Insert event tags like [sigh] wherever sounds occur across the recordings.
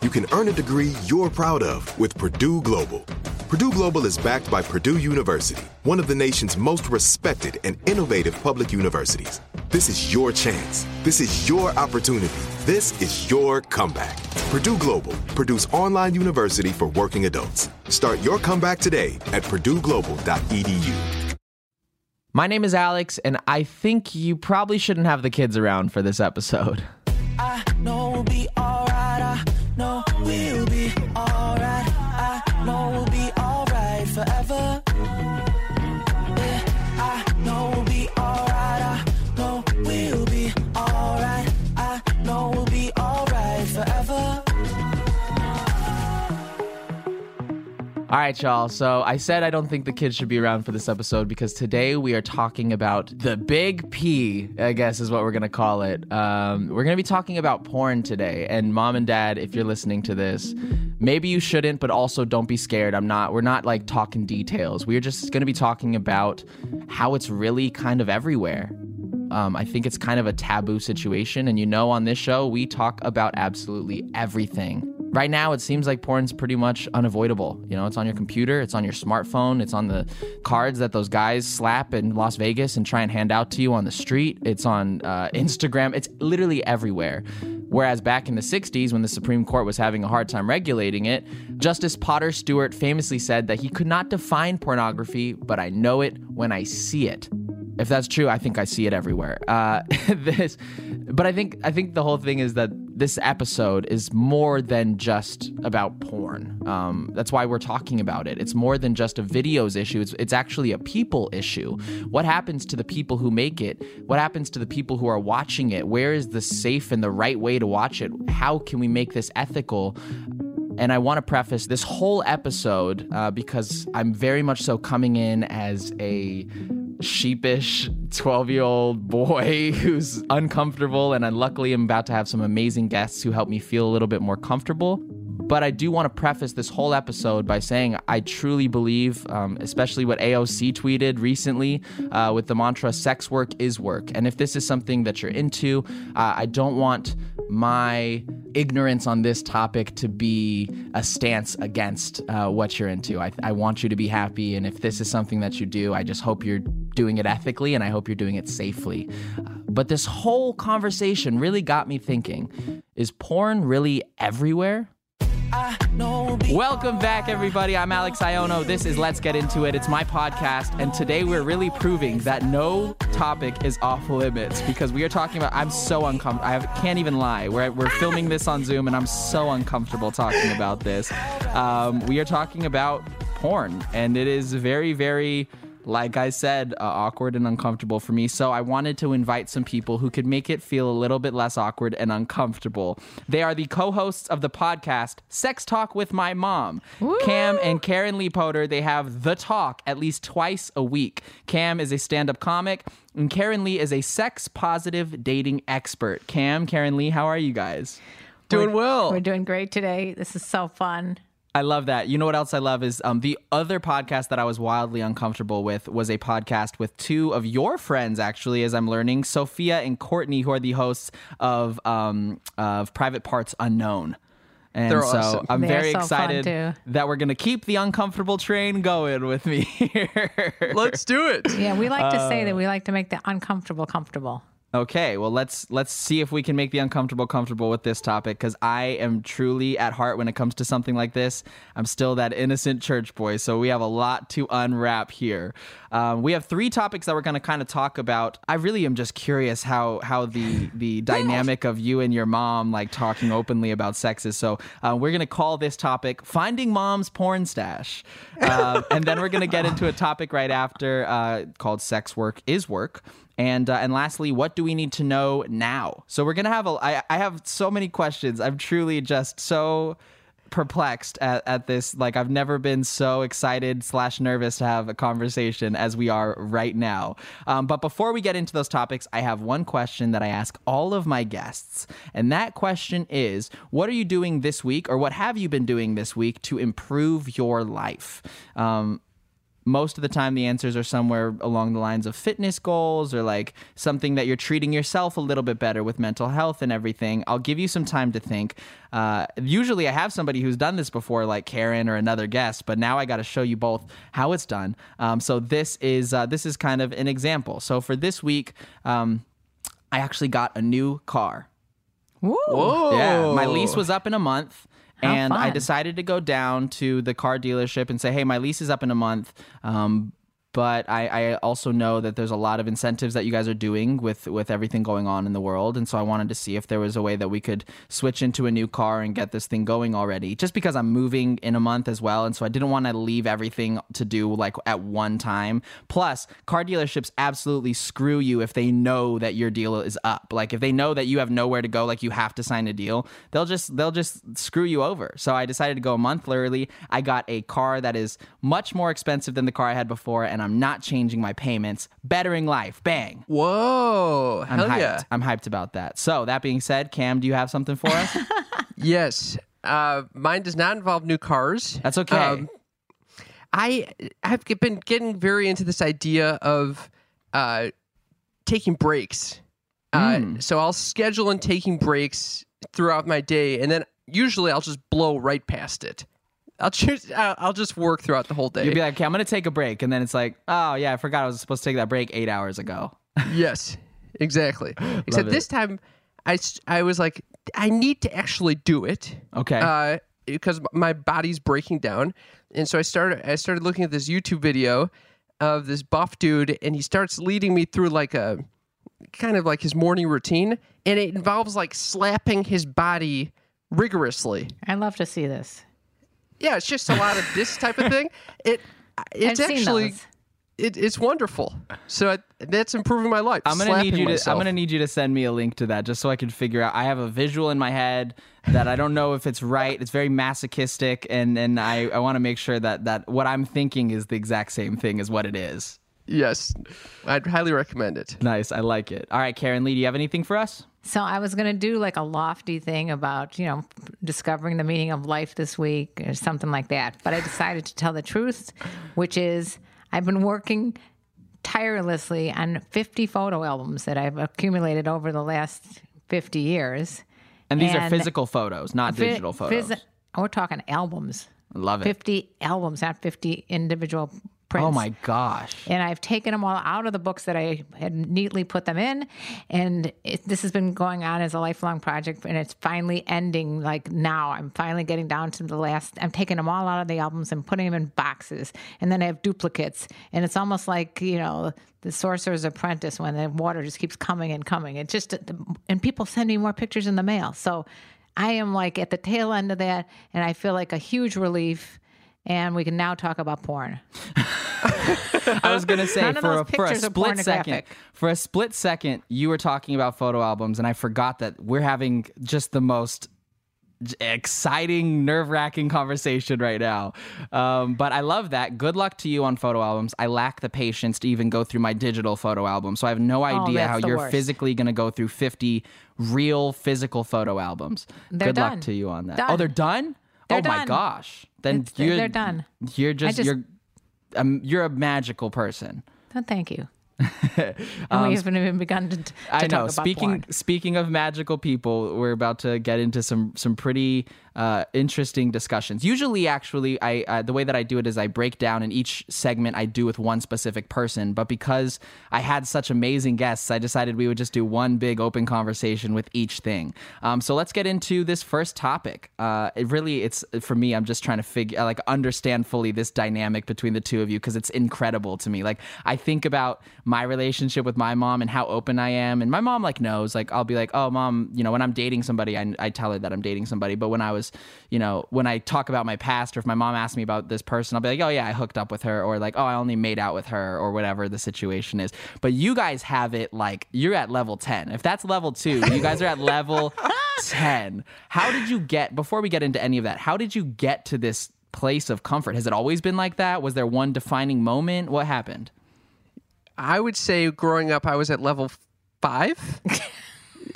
You can earn a degree you're proud of with Purdue Global. Purdue Global is backed by Purdue University, one of the nation's most respected and innovative public universities. This is your chance. This is your opportunity. This is your comeback. Purdue Global, Purdue's online university for working adults. Start your comeback today at purdueglobal.edu. My name is Alex, and I think you probably shouldn't have the kids around for this episode. I know All right, y'all. So I said I don't think the kids should be around for this episode because today we are talking about the big P, I guess is what we're going to call it. Um, we're going to be talking about porn today. And mom and dad, if you're listening to this, maybe you shouldn't, but also don't be scared. I'm not, we're not like talking details. We're just going to be talking about how it's really kind of everywhere. Um, I think it's kind of a taboo situation. And you know, on this show, we talk about absolutely everything. Right now, it seems like porn's pretty much unavoidable. You know, it's on your computer, it's on your smartphone, it's on the cards that those guys slap in Las Vegas and try and hand out to you on the street. It's on uh, Instagram. It's literally everywhere. Whereas back in the 60s, when the Supreme Court was having a hard time regulating it, Justice Potter Stewart famously said that he could not define pornography, but I know it when I see it if that's true, I think I see it everywhere. Uh, [laughs] this, but I think I think the whole thing is that this episode is more than just about porn. Um, that's why we're talking about it. It's more than just a videos issue. It's, it's actually a people issue. What happens to the people who make it? What happens to the people who are watching it? Where is the safe and the right way to watch it? How can we make this ethical? And I want to preface this whole episode uh, because I'm very much so coming in as a sheepish 12 year old boy [laughs] who's uncomfortable. And I luckily am about to have some amazing guests who help me feel a little bit more comfortable. But I do want to preface this whole episode by saying I truly believe, um, especially what AOC tweeted recently uh, with the mantra sex work is work. And if this is something that you're into, uh, I don't want my ignorance on this topic to be a stance against uh, what you're into. I, I want you to be happy. And if this is something that you do, I just hope you're doing it ethically and I hope you're doing it safely. Uh, but this whole conversation really got me thinking is porn really everywhere? Welcome back, everybody. I'm Alex Aiono. This is Let's Get Into It. It's my podcast, and today we're really proving that no topic is off limits because we are talking about. I'm so uncomfortable. I can't even lie. We're, we're filming this on Zoom, and I'm so uncomfortable talking about this. Um, we are talking about porn, and it is very, very like I said, uh, awkward and uncomfortable for me. So I wanted to invite some people who could make it feel a little bit less awkward and uncomfortable. They are the co hosts of the podcast Sex Talk with My Mom. Cam and Karen Lee Potter, they have The Talk at least twice a week. Cam is a stand up comic, and Karen Lee is a sex positive dating expert. Cam, Karen Lee, how are you guys? Doing well. We're doing great today. This is so fun. I love that. You know what else I love is um, the other podcast that I was wildly uncomfortable with was a podcast with two of your friends, actually, as I'm learning, Sophia and Courtney, who are the hosts of um, of Private Parts Unknown. And They're so awesome. I'm They're very so excited that we're going to keep the uncomfortable train going with me [laughs] here. Let's do it. Yeah, we like to Uh, say that we like to make the uncomfortable comfortable. Okay, well let's let's see if we can make the uncomfortable comfortable with this topic because I am truly at heart when it comes to something like this. I'm still that innocent church boy, so we have a lot to unwrap here. Um, we have three topics that we're going to kind of talk about. I really am just curious how how the the [sighs] dynamic of you and your mom like talking openly about sex is. So uh, we're going to call this topic "Finding Mom's Porn Stash," uh, [laughs] and then we're going to get into a topic right after uh, called "Sex Work Is Work." And uh, and lastly, what do we need to know now? So we're gonna have a. I, I have so many questions. I'm truly just so perplexed at, at this. Like I've never been so excited slash nervous to have a conversation as we are right now. Um, but before we get into those topics, I have one question that I ask all of my guests, and that question is: What are you doing this week, or what have you been doing this week to improve your life? Um, most of the time the answers are somewhere along the lines of fitness goals or like something that you're treating yourself a little bit better with mental health and everything. I'll give you some time to think. Uh, usually i have somebody who's done this before like karen or another guest but now i got to show you both how it's done. Um, so this is uh, this is kind of an example. So for this week um, i actually got a new car. Whoa. yeah, my lease was up in a month. How and I decided to go down to the car dealership and say, "Hey, my lease is up in a month." Um, but I, I also know that there's a lot of incentives that you guys are doing with with everything going on in the world, and so I wanted to see if there was a way that we could switch into a new car and get this thing going already. Just because I'm moving in a month as well, and so I didn't want to leave everything to do like at one time. Plus, car dealerships absolutely screw you if they know that your deal is up. Like if they know that you have nowhere to go, like you have to sign a deal, they'll just they'll just screw you over. So I decided to go a month early. I got a car that is much more expensive than the car I had before, and I'm not changing my payments. Bettering life, bang. Whoa. I'm Hell hyped. yeah. I'm hyped about that. So that being said, Cam, do you have something for us? [laughs] Yes. Uh, mine does not involve new cars. That's okay. Um, I have been getting very into this idea of uh, taking breaks. Mm. Uh, so I'll schedule in taking breaks throughout my day, and then usually I'll just blow right past it. I'll choose. I'll I'll just work throughout the whole day. You'll be like, okay, I'm gonna take a break, and then it's like, oh yeah, I forgot I was supposed to take that break eight hours ago. [laughs] Yes, exactly. Except it. this time, I I was like, I need to actually do it. Okay. Uh, because my body's breaking down, and so I started. I started looking at this YouTube video of this buff dude, and he starts leading me through like a kind of like his morning routine, and it involves like slapping his body rigorously. I love to see this. Yeah, it's just a lot of this type of thing. [laughs] It it's I've seen actually those. it, it's wonderful. So I, that's improving my life. I'm gonna need you to. I'm gonna need you to send me a link to that just so I can figure out. I have a visual in my head that I don't know if it's right. It's very masochistic, and and I I want to make sure that that what I'm thinking is the exact same thing as what it is. Yes, I'd highly recommend it. Nice, I like it. All right, Karen Lee, do you have anything for us? So I was going to do like a lofty thing about, you know, discovering the meaning of life this week or something like that. But I decided to tell the truth, which is I've been working tirelessly on 50 photo albums that I've accumulated over the last 50 years. And these are physical photos, not Fi- digital photos. phys- we're talking albums. Love it. 50 albums, not 50 individual Oh prints. Oh my gosh. And I've taken them all out of the books that I had neatly put them in. And it, this has been going on as a lifelong project, and it's finally ending. Like now, I'm finally getting down to the last. I'm taking them all out of the albums and putting them in boxes. And then I have duplicates. And it's almost like, you know, the Sorcerer's Apprentice when the water just keeps coming and coming. It just, and people send me more pictures in the mail. So I am like at the tail end of that, and I feel like a huge relief. And we can now talk about porn. [laughs] [laughs] I was gonna say for a, for a split second, for a split second, you were talking about photo albums, and I forgot that we're having just the most exciting, nerve wracking conversation right now. Um, but I love that. Good luck to you on photo albums. I lack the patience to even go through my digital photo album, so I have no idea Oh, how you're worst. physically going to go through 50 real physical photo albums. They're Good done. luck to you on that. Oh, they're done. They're oh my gosh! Then It's- you're they're done. You're just, just- you're um, you're a magical person. Oh, thank you. [laughs] and we haven't even begun to, to Um, I know. Speaking porn. speaking of magical people, we're about to get into some some pretty uh, interesting discussions. Usually, actually, I uh, the way that I do it is I break down in each segment I do with one specific person. But because I had such amazing guests, I decided we would just do one big open conversation with each thing. Um, so let's get into this first topic. Uh, it really, it's for me. I'm just trying to figure like understand fully this dynamic between the two of you because it's incredible to me. Like I think about my relationship with my mom and how open I am, and my mom like knows. Like I'll be like, oh mom, you know, when I'm dating somebody, I, I tell her that I'm dating somebody. But when I was, you know, when I talk about my past, or if my mom asks me about this person, I'll be like, oh yeah, I hooked up with her, or like, oh, I only made out with her, or whatever the situation is. But you guys have it like you're at level ten. If that's level two, you guys are at level [laughs] ten. How did you get? Before we get into any of that, how did you get to this? place of comfort has it always been like that was there one defining moment what happened I would say growing up, I was at level five. [laughs]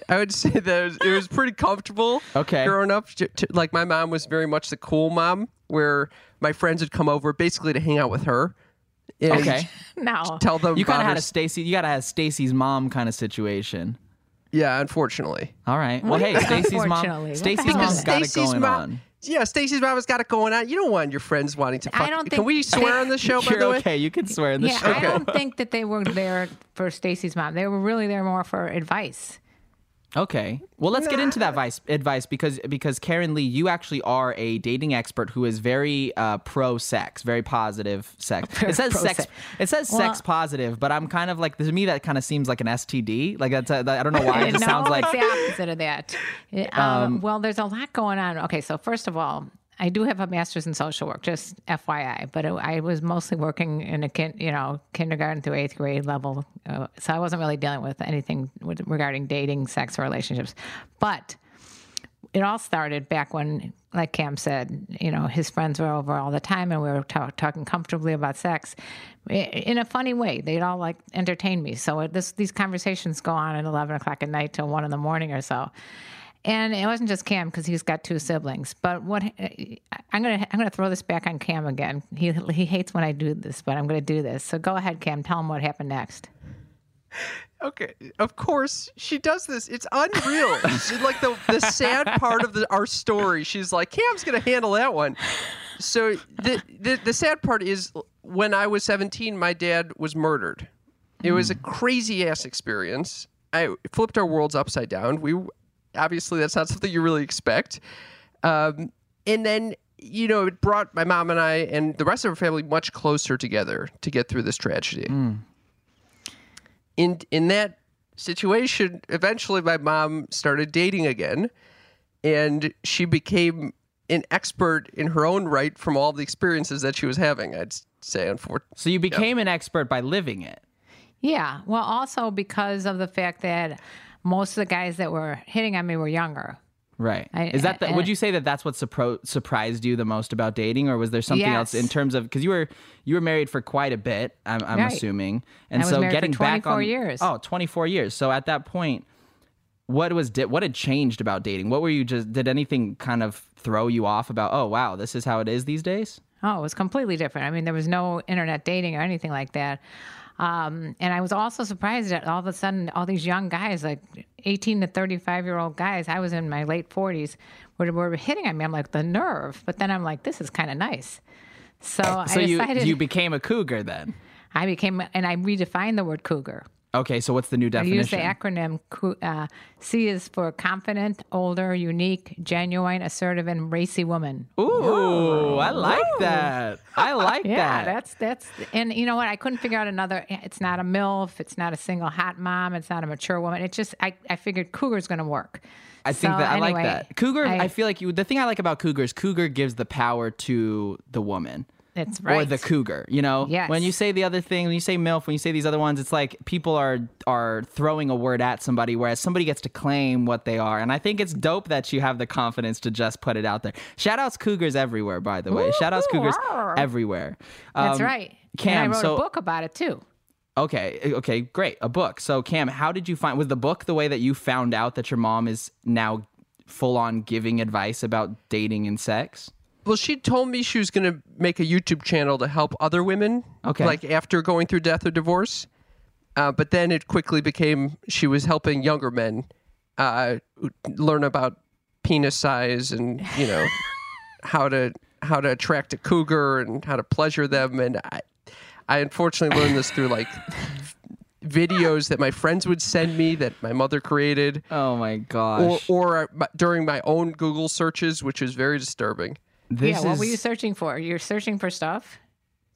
I would say that it was, it was pretty comfortable. [laughs] Okay. Growing up, j- t- like my mom was very much the cool mom, where my friends would come over basically to hang out with her. And okay [laughs] No. Tell them you kind of had her a Stacy. You got to have Stacy's mom kind of situation. Yeah, unfortunately. All right. Well, hey, Stacy's mom. unfortunately? What the Stacy's mom's got it Stacy's going mom- on. Yeah, Stacy's mom has got it going on. You don't want your friends wanting to. Fuck. I don't Think Can we swear they- on the show? By the way, okay. You can swear in the Yeah, show. I don't think that they were there for Stacy's mom. They were really there more for advice. Okay. Well, let's get into that advice, advice because because Karen Lee, you actually are a dating expert who is very uh, pro sex, very positive sex. [laughs] It says sex. It says Well- sex positive, but I'm kind of like to me that kind of seems like an STD. Like that's a, I don't know why. It [laughs] just no, sounds like it's the opposite of that. It, um, well, there's a lot going on. Okay, so first of all, I do have a master's in social work, just FYI. But it, I was mostly working in a kin, you know kindergarten through eighth grade level, uh, so I wasn't really dealing with anything with, regarding dating, sex, or relationships. But it all started back when, like Cam said, you know, his friends were over all the time and we were ta- talking comfortably about sex in a funny way. They'd all like entertain me. So this, these conversations go on at 11 o'clock at night till one in the morning or so. And it wasn't just Cam because he's got two siblings. But what uh, I'm gonna I'm gonna throw this back on Cam again. He he hates when I do this, but I'm gonna do this. So go ahead, Cam. Tell him what happened next. Okay, of course she does this. It's unreal. She's like the the sad part of the, our story. She's like, Cam's gonna handle that one. So the, the the sad part is when I was 17, my dad was murdered. It was a hmm. crazy ass experience. I flipped our worlds upside down. We obviously that's not something you really expect. Um, and then you know it brought my mom and I and the rest of our family much closer together to get through this tragedy in in that situation, eventually my mom started dating again, and she became an expert in her own right from all the experiences that she was having. I'd say, unfortunately. so you became an expert by living it. Yeah. Well, also because of the fact that most of the guys that were hitting on me were younger. Right. I- Is that the, I- would you say that that's what surpro- surprised you the most about dating, or was there something else in terms of because you were you were married for quite a bit, I'm, I'm Right. assuming, and so getting back 24 on years. oh 24 years. So at that point, what was di- what had changed about dating? What were you just did anything kind of throw you off about? Oh wow, this is how it is these days. Oh, it was completely different. I mean, there was no internet dating or anything like that. Um, and I was also surprised that all of a sudden, all these young guys, like 18 to 35 year old guys, I was in my late 40s, were, were hitting on me. I'm like, the nerve. But then I'm like, this is kind of nice. So, So I you decided you became a cougar then. I became, and I redefined the word cougar. Okay, so what's the new definition? I use the acronym uh, C is for confident, older, unique, genuine, assertive, and racy woman. Ooh, I like that. I like [laughs] Yeah, that. Yeah, that's that's and you know what? I couldn't figure out another. It's not a milf. It's not a single hot mom. It's not a mature woman. It's just I, I figured cougar's going to work. I think So, that I like anyway, that. Cougar, I, I- feel like you the thing I like about cougars, cougar gives the power to the woman. That's right. or the cougar. You know, Yes. when you say the other thing, when you say milf, when you say these other ones, it's like people are are throwing a word at somebody, whereas somebody gets to claim what they are. And I think it's dope that you have the confidence to just put it out there. Shout outs cougars everywhere, by the way. Shout outs cougars Woo-hoo. everywhere. That's Um, right. Cam, and I wrote so a book about it too. Okay, okay, great. A book. So Cam, how did you find was the book the way that you found out that your mom is now full on giving advice about dating and sex? Well, she told me she was going to make a YouTube channel to help other women. Okay. Like after going through death or divorce. Uh, but then it quickly became she was helping younger men uh, learn about penis size and you know [laughs] how to how to attract a cougar and how to pleasure them. And I, I unfortunately learned this through like [laughs] videos that my friends would send me that my mother created, Oh my or gosh. or uh, during my own Google searches, which was very disturbing. This yeah, what were you searching for? You're searching for stuff?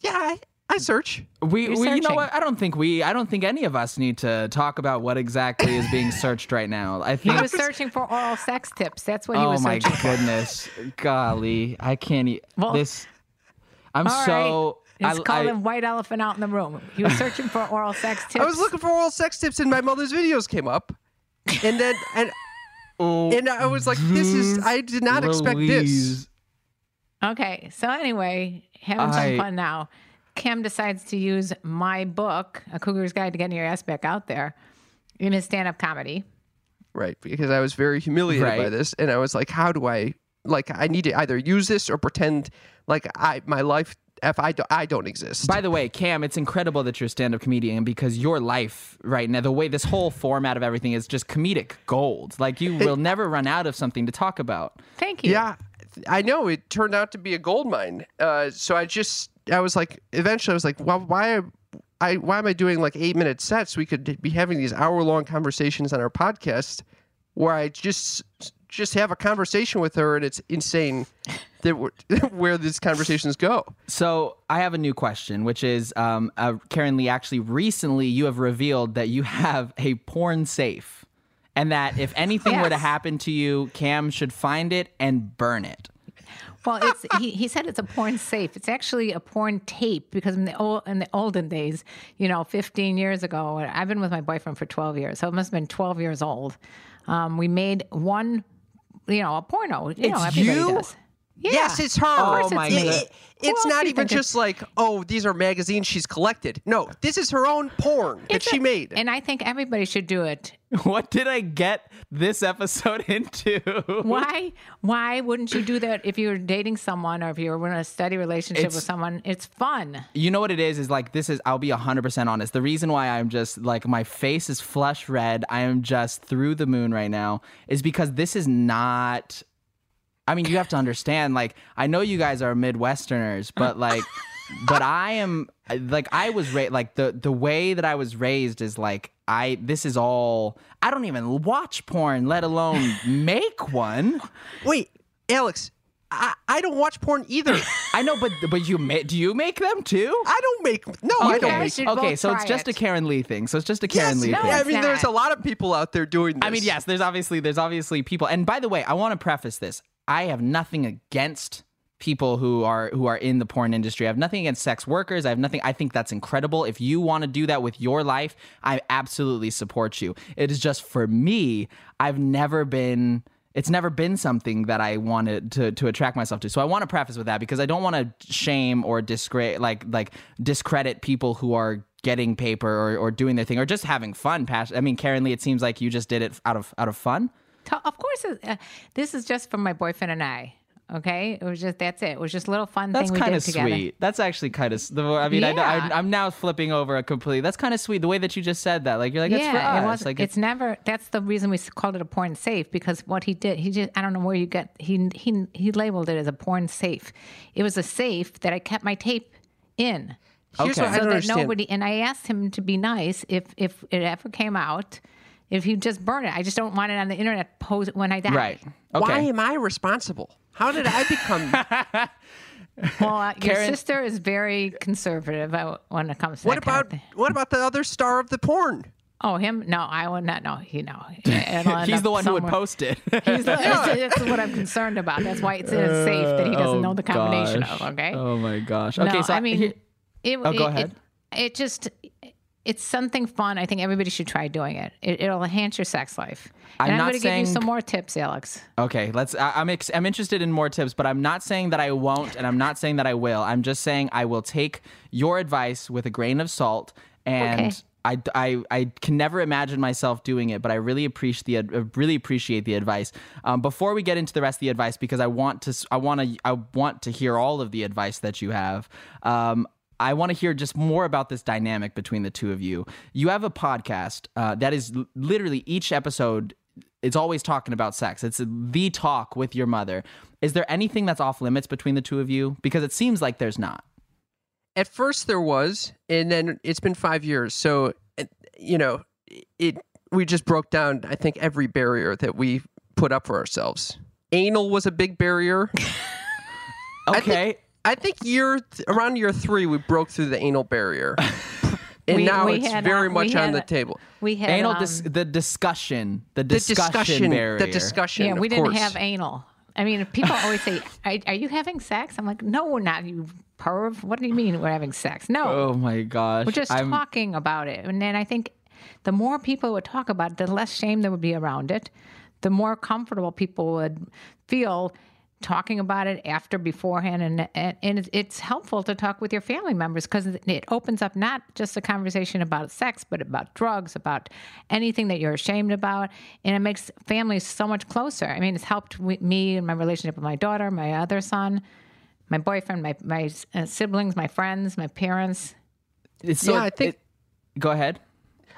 Yeah, I, I search. We, we you know what? I don't think we I don't think any of us need to talk about what exactly is being searched right now. I He was searching for oral sex tips. That's what he Oh was my searching for. Oh my goodness. Golly, I can't e- Well, this I'm All so right. It's I, called I- a white elephant out in the room. He was searching for oral sex tips. [laughs] I was looking for oral sex tips, and my mother's videos came up, and then and [laughs] oh, and I was like, "This is I did not expect this." Louise. Okay, so anyway, having I- some fun now. Cam decides to use my book, A Cougar's Guide to Getting Your Ass Back Out There, in his stand-up comedy. Right, because I was very humiliated by this, and I was like, "How do I like? I need to either use this or pretend like I my life if I do, I don't exist." By the way, Cam, it's incredible that you're a stand-up comedian because your life right now, the way this whole format of everything is just comedic gold. Like you will never run out of something to talk about. Thank you. yeah, I know it turned out to be a gold mine. Uh, so I just I was like, eventually I was like, "Well, why?" I, why am I doing like eight minute sets? We could be having these hour long conversations on our podcast where I just just have a conversation with her, and it's insane that [laughs] where these conversations go. So I have a new question, which is, um, uh, Karen Lee. Actually, recently you have revealed that you have a porn safe, and that if anything were to happen to you, Cam should find it and burn it. Well, it's he, he said it's a porn safe. It's actually a porn tape because in the old in the olden days, you know, 15 years ago, I've been with my boyfriend for 12 years, so it must have been 12 years old. Um, we made one, you know, a porno. You know, It's everybody you? does. Yeah. Yes, it's her. Of course Oh my it's me. God. It- it's not even think just like, oh, these are magazines she's collected. No, this is her own porn that It's she a- made. And I think everybody should do it. [laughs] What did I get this episode [laughs] into? Why? Why wouldn't you do that if you were dating someone or if you were in a steady relationship It's- with someone? It's fun. You know what it is? Is like this is. I'll be hundred percent honest. The reason why I'm just like my face is flush red. I am just through the moon right now. Is because this is not. I mean, you have to understand. Like, I know you guys are Midwesterners, but like, [laughs] but I am like I was raised. Like the the way that I was raised is like I. This is all. I don't even watch porn, let alone [laughs] make one. Wait, Alex, I, I don't watch porn either. [laughs] I know, but but you ma- do you make them too? I don't make. No, I don't make. should Okay, so it's try just a. Karen Lee thing. So it's just a Karen Yes, Lee no, thing. I it's mean, there's a lot of people out there doing this. I mean, yes, there's obviously there's obviously people. And by the way, I want to preface this. I have nothing against people who are who are in the porn industry. I have nothing against sex workers. I have nothing I think that's incredible. If you want to do that with your life, I absolutely support you. It is just for me, I've never been it's never been something that I wanted to to attract myself to. So I want to preface with that because I don't want to shame or discredit like like discredit people who are getting paper or, or doing their thing or just having fun. Passion. I mean, Karen Lee, it seems like you just did it out of out of fun. To- Of course, uh, this is just for my boyfriend and I. Okay, it was just that's it. It was just a little fun That's thing we kind did of together. sweet. That's actually kind of. I mean, I, Yeah. I, am now flipping over a completely. That's kind of sweet. The way that you just said that, like you're like, it's for yeah, us. it was. like it's, never. That's the reason we called it a porn safe because what he did, he just. I don't know where you get. He he he labeled it as a porn safe. It was a safe that I kept my tape in. Here's Okay. what I so don't that understand. nobody and I asked him to be nice if if it ever came out, if he'd just burn it. I just don't want it on the internet pose when I die. right. Okay. Why am I responsible? How did I become? [laughs] Well, uh, your Karen- sister is very conservative uh, when it comes to what that kind about of thing. what about the other star of the porn? Oh, him? No, I would not know. He no. [laughs] It'll end He's up the one who would somewhere- post it. He's the, [laughs] that's what I'm concerned about. That's why it's in a safe that he doesn't know the combination of. Okay. Oh my gosh. No, Okay, so I mean, here- it, Oh, go it- ahead. It, it just, it's something fun. I think everybody should try doing it. it it'll enhance your sex life. I'm I'm not going to give you some more tips, Alex. Okay, let's. I, I'm ex- I'm interested in more tips, but I'm not saying that I won't, and I'm not saying that I will. I'm just saying I will take your advice with a grain of salt, and Okay. I, I, I can never imagine myself doing it, but I really appreciate the uh, really appreciate the advice. Um, before we get into the rest of the advice, because I want to I want to I want to hear all of the advice that you have. Um, I want to hear just more about this dynamic between the two of you. You have a podcast uh, that is literally each episode it's always talking about sex. It's the talk with your mother. Is there anything that's off limits between the two of you? Because it seems like there's not. At first there was, and then it's been five years. So, uh, you know, it we just broke down. I think every barrier that we put up for ourselves. Anal was a big barrier. [laughs] Okay. Think, I think year around year three we broke through the anal barrier, [laughs] and We- now we it's had, very uh, much we on the a- table. We had Anal um, dis- the discussion, the The discussion, discussion, barrier. the discussion. Yeah, we of didn't course. have anal. I mean, people always say, are, "Are you having sex?" I'm like, "No, we're not. You perv. What do you mean we're having sex? No, Oh my gosh. we're just I'm- talking about it." And then I think the more people would talk about it, the less shame there would be around it. The more comfortable people would feel talking about it after, beforehand, and and, and it's- it's helpful to talk with your family members because it opens up not just a conversation about sex, but about drugs, about anything that you're ashamed about, and it makes families so much closer. I mean, it's helped me and my relationship with my daughter, my other son, my boyfriend, my my uh, siblings, my friends, my parents. So, Yeah, I think- it- go ahead.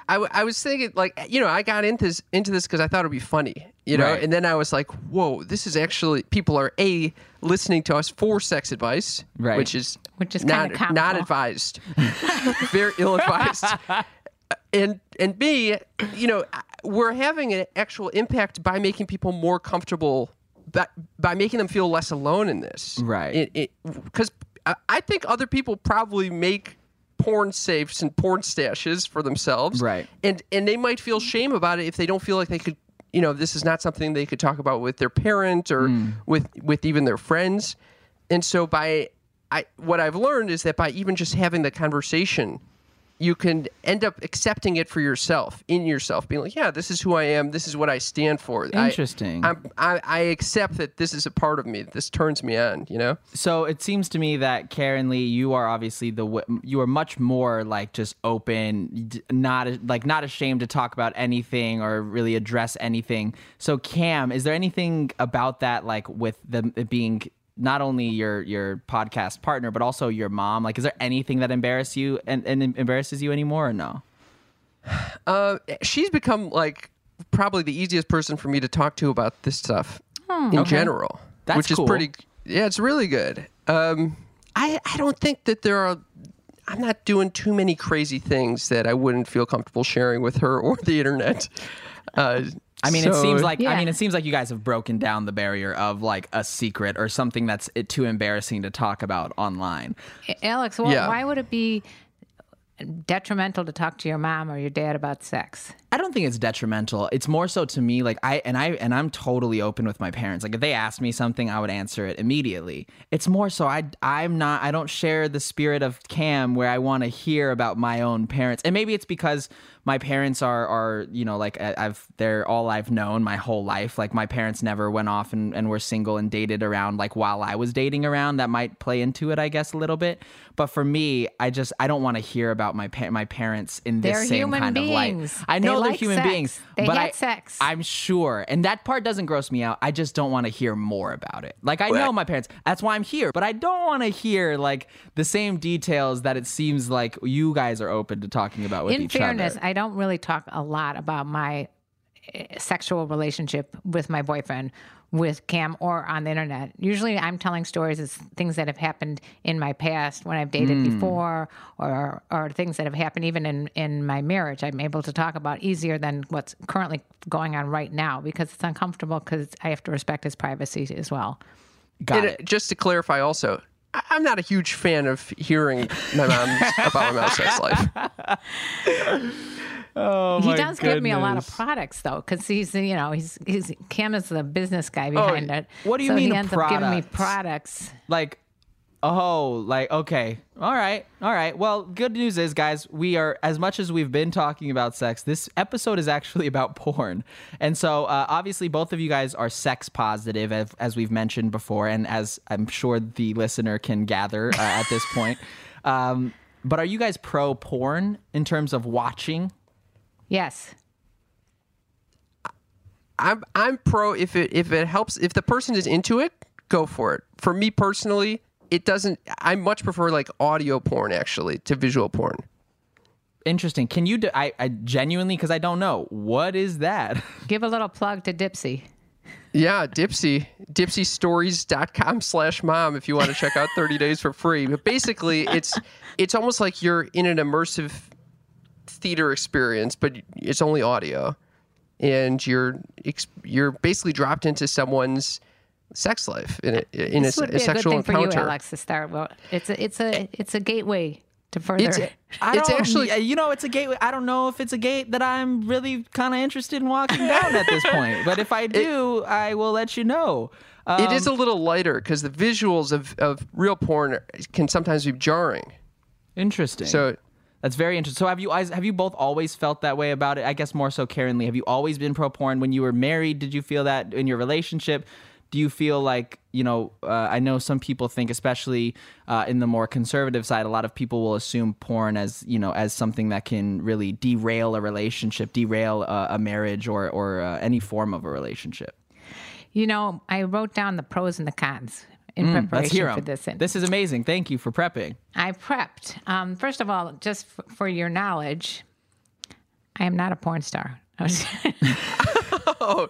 I, w- I was thinking like you know I got into this into this because I thought it'd be funny you know Right. and then I was like whoa this is actually people are a listening to us for sex advice Right. which is Which is not not advised [laughs] very ill advised [laughs] and and b you know we're having an actual impact by making people more comfortable by, by making them feel less alone in this Right. because I, I think other people probably make porn safes and porn stashes for themselves Right. and and they might feel shame about it if they don't feel like they could you know this is not something they could talk about with their parent or Hmm. with with even their friends and so by i what i've learned is that by even just having the conversation you can end up accepting it for yourself in yourself being like yeah this is who i am this is what i stand for Interesting. I'm, I, I accept that this is a part of me this turns me on you know So it seems to me that Karen Lee, you are obviously the w- you are much more like just open, not like not ashamed to talk about anything or really address anything. So Cam, is there anything about that like with the it being not only your your podcast partner but also your mom? Like, is there anything that embarrass you and, and embarrasses you anymore or no? Uh, she's become like probably the easiest person for me to talk to about this stuff in general, That's which cool. is pretty. Yeah, it's really good. Um, I I don't think that there are. I'm not doing too many crazy things that I wouldn't feel comfortable sharing with her or the internet. Uh, I mean, it seems like I mean, it seems like you guys have broken down the barrier of like a secret or something that's too embarrassing to talk about online. Alex, wh- Yeah. why would it be detrimental to talk to your mom or your dad about sex? I don't think it's detrimental. It's more so to me like I and I and I'm totally open with my parents. Like if they ask me something, I would answer it immediately. It's more so I I'm not I don't share the spirit of Cam where I want to hear about my own parents. And maybe it's because my parents are are you know like I've they're all I've known my whole life. Like my parents never went off and, and were single and dated around like while I was dating around. That might play into it, I guess, a little bit. But for me, I just I don't want to hear about my pa- my parents in this They're same kind of light. beings. I They know they're like human sex. beings, They but had I, sex. I'm sure, and that part doesn't gross me out. I just don't want to hear more about it. Like I know my parents, that's why I'm here, but I don't want to hear like the same details that it seems like you guys are open to talking about with In each fairness, other. I don't really talk a lot about my eh, sexual relationship with my boyfriend with Cam or on the internet. Usually I'm telling stories as things that have happened in my past when I've dated before or or things that have happened even in in my marriage. I'm able to talk about easier than what's currently going on right now because it's uncomfortable because I have to respect his privacy as well. Got and it. uh, just to clarify, also, I- I'm not a huge fan of hearing my mom's [laughs] about my mom's sex life. [laughs] Oh, he does give me a lot of products though, because he's you know he's he's Kim is the business guy behind it. what do you so mean He ends up giving me products? products. like oh like okay. All right. All right. Well good news is guys we are as much as we've been talking about sex this episode is actually [laughs] about porn. And so uh, obviously both of you guys are sex positive as, as we've mentioned before and as i'm sure the listener can gather uh, at this point. [laughs] Um, but are you guys pro porn in terms of watching Yes. I'm I'm pro if it if it helps if the person is into it, go for it. For me personally, it doesn't. I much prefer like audio porn actually to visual porn. interesting can you do, I, I genuinely because i don't know what is that [laughs] Give a little plug to Dipsea. Yeah, Dipsea, dipseastories.com slash mom if you want to check out 30 [laughs] days for free. But basically, it's it's almost like you're in an immersive theater experience, but it's only audio. And you're you're basically dropped into someone's sex life in a, in a, This would a be a good sexual thing for you, Alex, to start. Well, it's a it's a it's a gateway to further. It's, I it's don't- actually you know, it's a gate. I don't know if it's a gate that I'm really kind of interested in walking down at this point. But if I [laughs] do, I will let you know. Um, it is a little lighter because the visuals of, of real porn can sometimes be jarring. interesting. So that's very interesting. So have you have you both always felt that way about it? I guess more so Karen Lee. Have you always been pro porn when you were married? Did you feel that in your relationship? Do you feel like you know? Uh, I know some people think, especially uh, in the more conservative side, a lot of people will assume porn as you know as something that can really derail a relationship, derail uh, a marriage, or or uh, any form of a relationship. you know, I wrote down the pros and the cons in Mm, Let's preparation for this. This is amazing. Thank you for prepping. I prepped. Um, first of all, just f- for your knowledge, I am not a porn star. [laughs] Oh,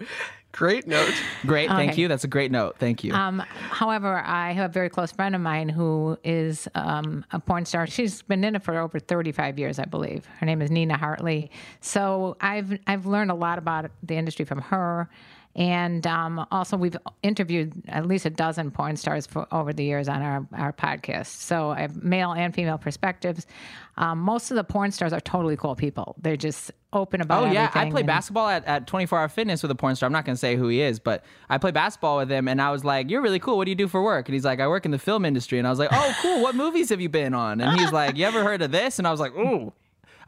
great note. Great, thank Okay. you. That's a great note. Thank you. Um, however, I have a very close friend of mine who is um, a porn star. She's been in it for over 35 years, I believe. Her name is Nina Hartley. So I've I've learned a lot about the industry from her. And um, also, we've interviewed at least a dozen porn stars for over the years on our, our podcast. So I have male and female perspectives. Um, most of the porn stars are totally cool people. They're just open about Oh yeah, I play and- basketball at, at 24 Hour Fitness with a porn star. I'm not gonna say who he is, but I play basketball with him, and I was like, "You're really cool. What do you do for work?" And he's like, "I work in the film industry." And I was like, "Oh, cool. What movies have you been on?" And he's like, "You ever heard of this?" And I was like, "Ooh."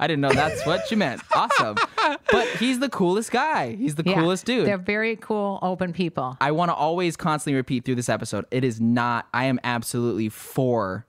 I didn't know that's what you meant. [laughs] Awesome. But he's the coolest guy. He's the Yeah, coolest dude. They're very cool, open people. I want to always constantly repeat through this episode. It is not, I am absolutely for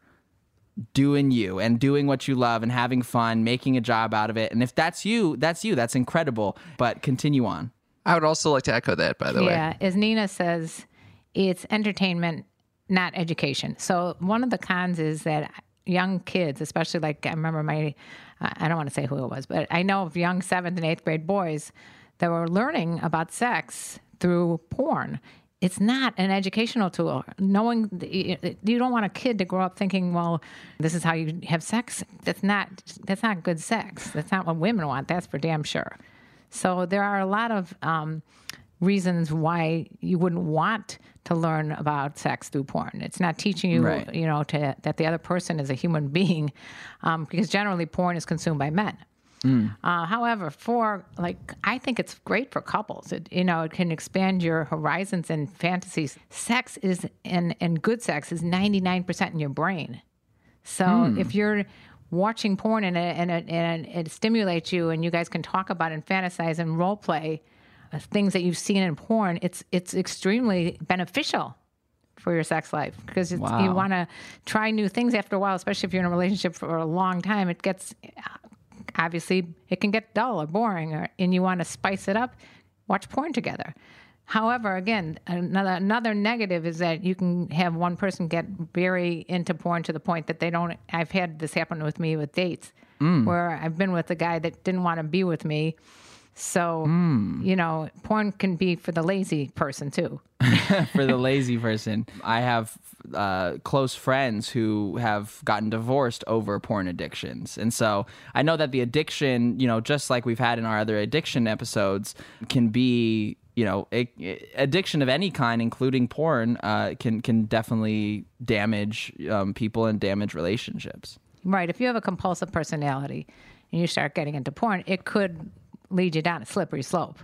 doing you and doing what you love and having fun, making a job out of it. And if that's you, that's you. That's incredible. But continue on. I would also like to echo that, by the way. Yeah, as Nina says, it's entertainment, not education. So one of the cons is that young kids, especially like I remember my, I don't want to say who it was, but I know of young seventh and eighth grade boys that were learning about sex through porn. It's not an educational tool. Knowing you don't want a kid to grow up thinking, "Well, this is how you have sex." That's not that's not good sex. That's not what women want. That's for damn sure. So there are a lot of um, reasons why you wouldn't want to learn about sex through porn. It's not teaching you, Right. you know, to that the other person is a human being, um, because generally porn is consumed by men. Uh, however, for like, I think it's great for couples. It, you know, it can expand your horizons and fantasies. Sex is, and and good sex is ninety nine percent in your brain. So if you're watching porn and it, and, it, and it stimulates you, and you guys can talk about and fantasize and role play Uh, things that you've seen in porn, it's it's extremely beneficial for your sex life because it's, you want to try new things after a while, especially if you're in a relationship for a long time. It gets obviously it can get dull or boring, or, and you want to spice it up. Watch porn together. However, again, another another negative is that you can have one person get very into porn to the point that they don't. I've had this happen with me with dates, mm. where I've been with a guy that didn't want to be with me. So, you know, porn can be for the lazy person too. [laughs] for the lazy person. I have uh, close friends who have gotten divorced over porn addictions. And so I know that the addiction, you know, just like we've had in our other addiction episodes, can be, you know, a, addiction of any kind, including porn, uh, can, can definitely damage um, people and damage relationships. Right. If you have a compulsive personality and you start getting into porn, it could lead you down a slippery slope.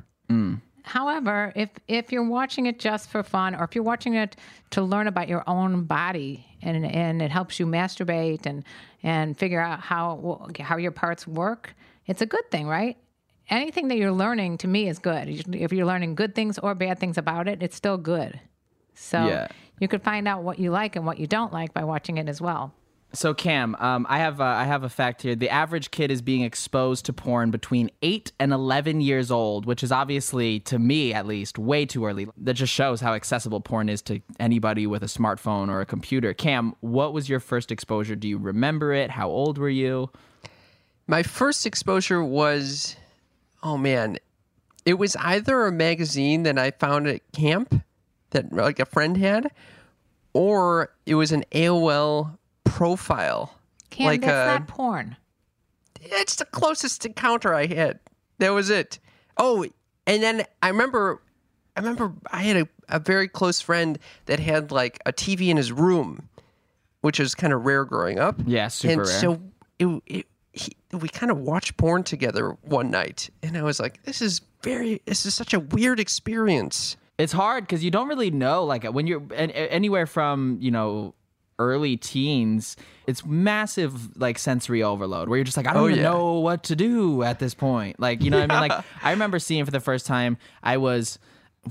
However, if if you're watching it just for fun, or if you're watching it to learn about your own body, and and it helps you masturbate and and figure out how how your parts work, it's a good thing, right? Anything that you're learning to me is good. If you're learning good things or bad things about it, it's still good. So Yeah. you could find out what you like and what you don't like by watching it as well. So Cam, um, I have uh, I have a fact here. The average kid is being exposed to porn between eight and eleven years old, which is obviously, to me at least, way too early. That just shows how accessible porn is to anybody with a smartphone or a computer. Cam, what was your first exposure? Do you remember it? How old were you? My first exposure was, oh man, it was either a magazine that I found at camp that like a friend had, or it was an AOL profile. Cam, like that's uh, not porn. it's the closest encounter I had. That was it. Oh, and then I remember, I remember I had a, a very close friend that had like a TV in his room, which is kind of rare growing up. Yeah, super and rare. so it, it he, we kind of watched porn together one night, and I was like, "This is very, this is such a weird experience." It's hard because you don't really know. Like when you're anywhere from you know early teens, it's massive like sensory overload where you're just like I don't Oh, even yeah. know what to do at this point. Like you know what I mean? Like I remember seeing for the first time. I was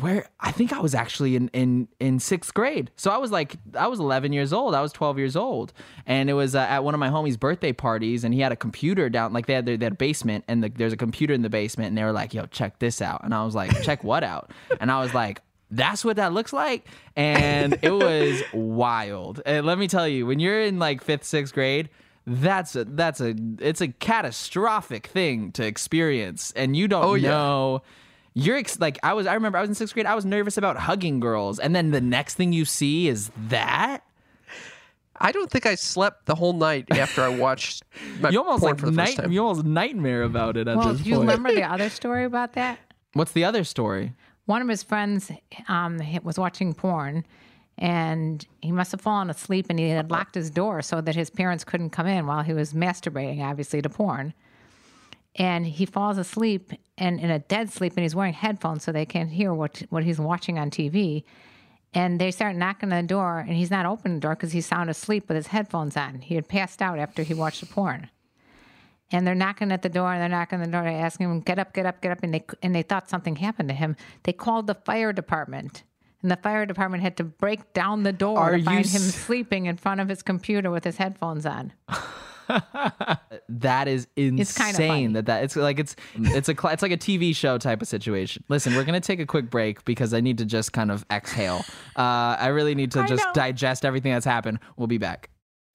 where I think I was actually in in in sixth grade. So I was like I was 11 years old. I was 12 years old, and it was uh, at one of my homies' birthday parties, and he had a computer down like they had their, a basement, and the, there's a computer in the basement, and they were like, "Yo, check this out," and I was like, "Check what out?" And I was like. That's what that looks like, and it was [laughs] wild. And let me tell you, when you're in like fifth, sixth grade, that's a that's a it's a catastrophic thing to experience, and you don't Oh, yeah. know you're ex- like I was. I remember I was in sixth grade. I was nervous about hugging girls, and then the next thing you see is that. I don't think I slept the whole night after I watched [laughs] my You almost porn like for the night. first time. You almost nightmare about it at Well, this do you remember the [laughs] other story about that? What's the other story? One of his friends um, was watching porn, and he must have fallen asleep, and he had locked his door so that his parents couldn't come in while he was masturbating, obviously to porn. And he falls asleep and in a dead sleep, and he's wearing headphones so they can't hear what what he's watching on TV. And they start knocking on the door, and he's not opening the door because he's sound asleep with his headphones on. He had passed out after he watched the porn and they're knocking at the door and they're knocking on the door they're asking him get up get up get up and they and they thought something happened to him they called the fire department and the fire department had to break down the door Are to find him sleeping in front of his computer with his headphones on That is insane. It's kinda funny. that that it's like it's it's a it's like a TV show type of situation. Listen, we're gonna take a quick break because I need to just kind of exhale. Uh, I really need to I just know. digest everything that's happened. We'll be back.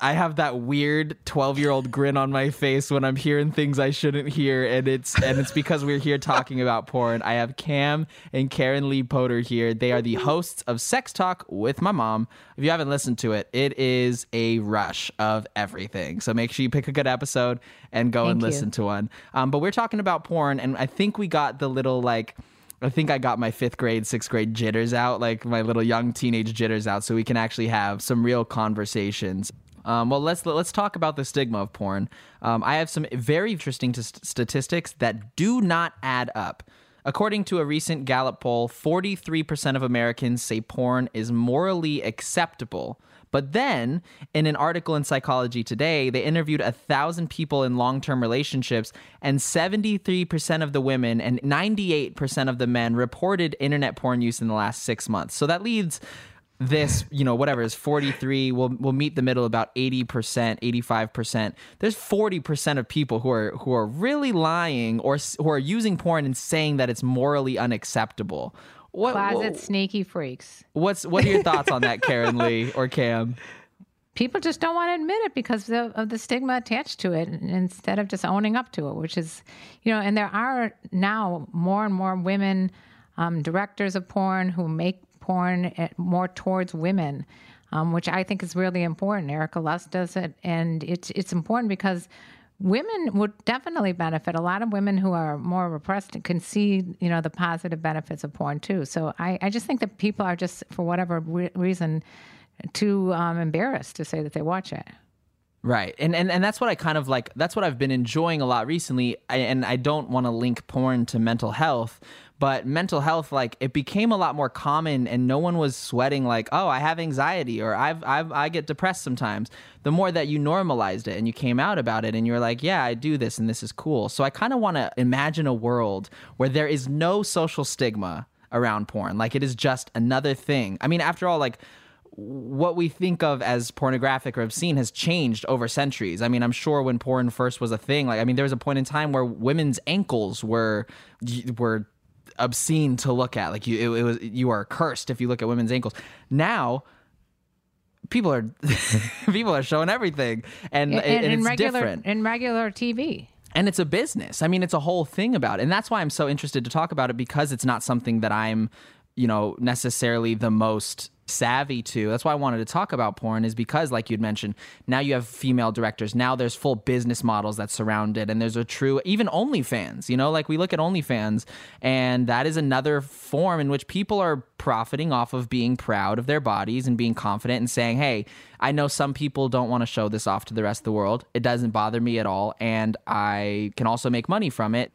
I have that weird 12-year-old grin on my face when I'm hearing things I shouldn't hear and it's and it's because we're here talking about porn. I have Cam and Karen Lee Potter here. They are the hosts of Sex Talk with My Mom. If you haven't listened to it, it is a rush of everything. So make sure you pick a good episode and go Thank and you. listen to one. Um, but we're talking about porn and I think we got the little like I think I got my fifth grade, sixth grade jitters out, like my little young teenage jitters out, so we can actually have some real conversations. Um, well, let's let's talk about the stigma of porn. Um, I have some very interesting t- statistics that do not add up. According to a recent Gallup poll, 43% of Americans say porn is morally acceptable. But then, in an article in Psychology Today, they interviewed a thousand people in long term relationships, and 73% of the women and 98% of the men reported internet porn use in the last six months. So that leads this, you know, whatever is 43, we'll, we'll meet the middle about 80%, 85%. There's 40% of people who are who are really lying or who are using porn and saying that it's morally unacceptable. What, Closet what- sneaky freaks. what's what are your thoughts on that, Karen [laughs] Lee or Cam? People just don't want to admit it because of, of the stigma attached to it instead of just owning up to it, which is, you know, and there are now more and more women um, directors of porn who make porn at, more towards women, um, which I think is really important. Erica Lust does it, and it's it's important because women would definitely benefit. A lot of women who are more repressed can see, you know, the positive benefits of porn too. So I, I just think that people are just, for whatever re- reason, too um, embarrassed to say that they watch it. Right. And, and and that's what I kind of like that's what I've been enjoying a lot recently I, and I don't want to link porn to mental health, but mental health like it became a lot more common and no one was sweating like, "Oh, I have anxiety or I've, I've I get depressed sometimes." The more that you normalized it and you came out about it and you're like, "Yeah, I do this and this is cool." So I kind of want to imagine a world where there is no social stigma around porn. Like it is just another thing. I mean, after all like what we think of as pornographic or obscene has changed over centuries. I mean, I'm sure when porn first was a thing, like I mean, there was a point in time where women's ankles were were obscene to look at. Like you, it, it was you are cursed if you look at women's ankles. Now, people are [laughs] people are showing everything, and, and, and it's regular, different in regular TV. And it's a business. I mean, it's a whole thing about it. And that's why I'm so interested to talk about it because it's not something that I'm, you know, necessarily the most savvy to. That's why I wanted to talk about porn is because like you'd mentioned, now you have female directors. Now there's full business models that surround it and there's a true even OnlyFans, you know, like we look at OnlyFans and that is another form in which people are profiting off of being proud of their bodies and being confident and saying, "Hey, I know some people don't want to show this off to the rest of the world. It doesn't bother me at all and I can also make money from it."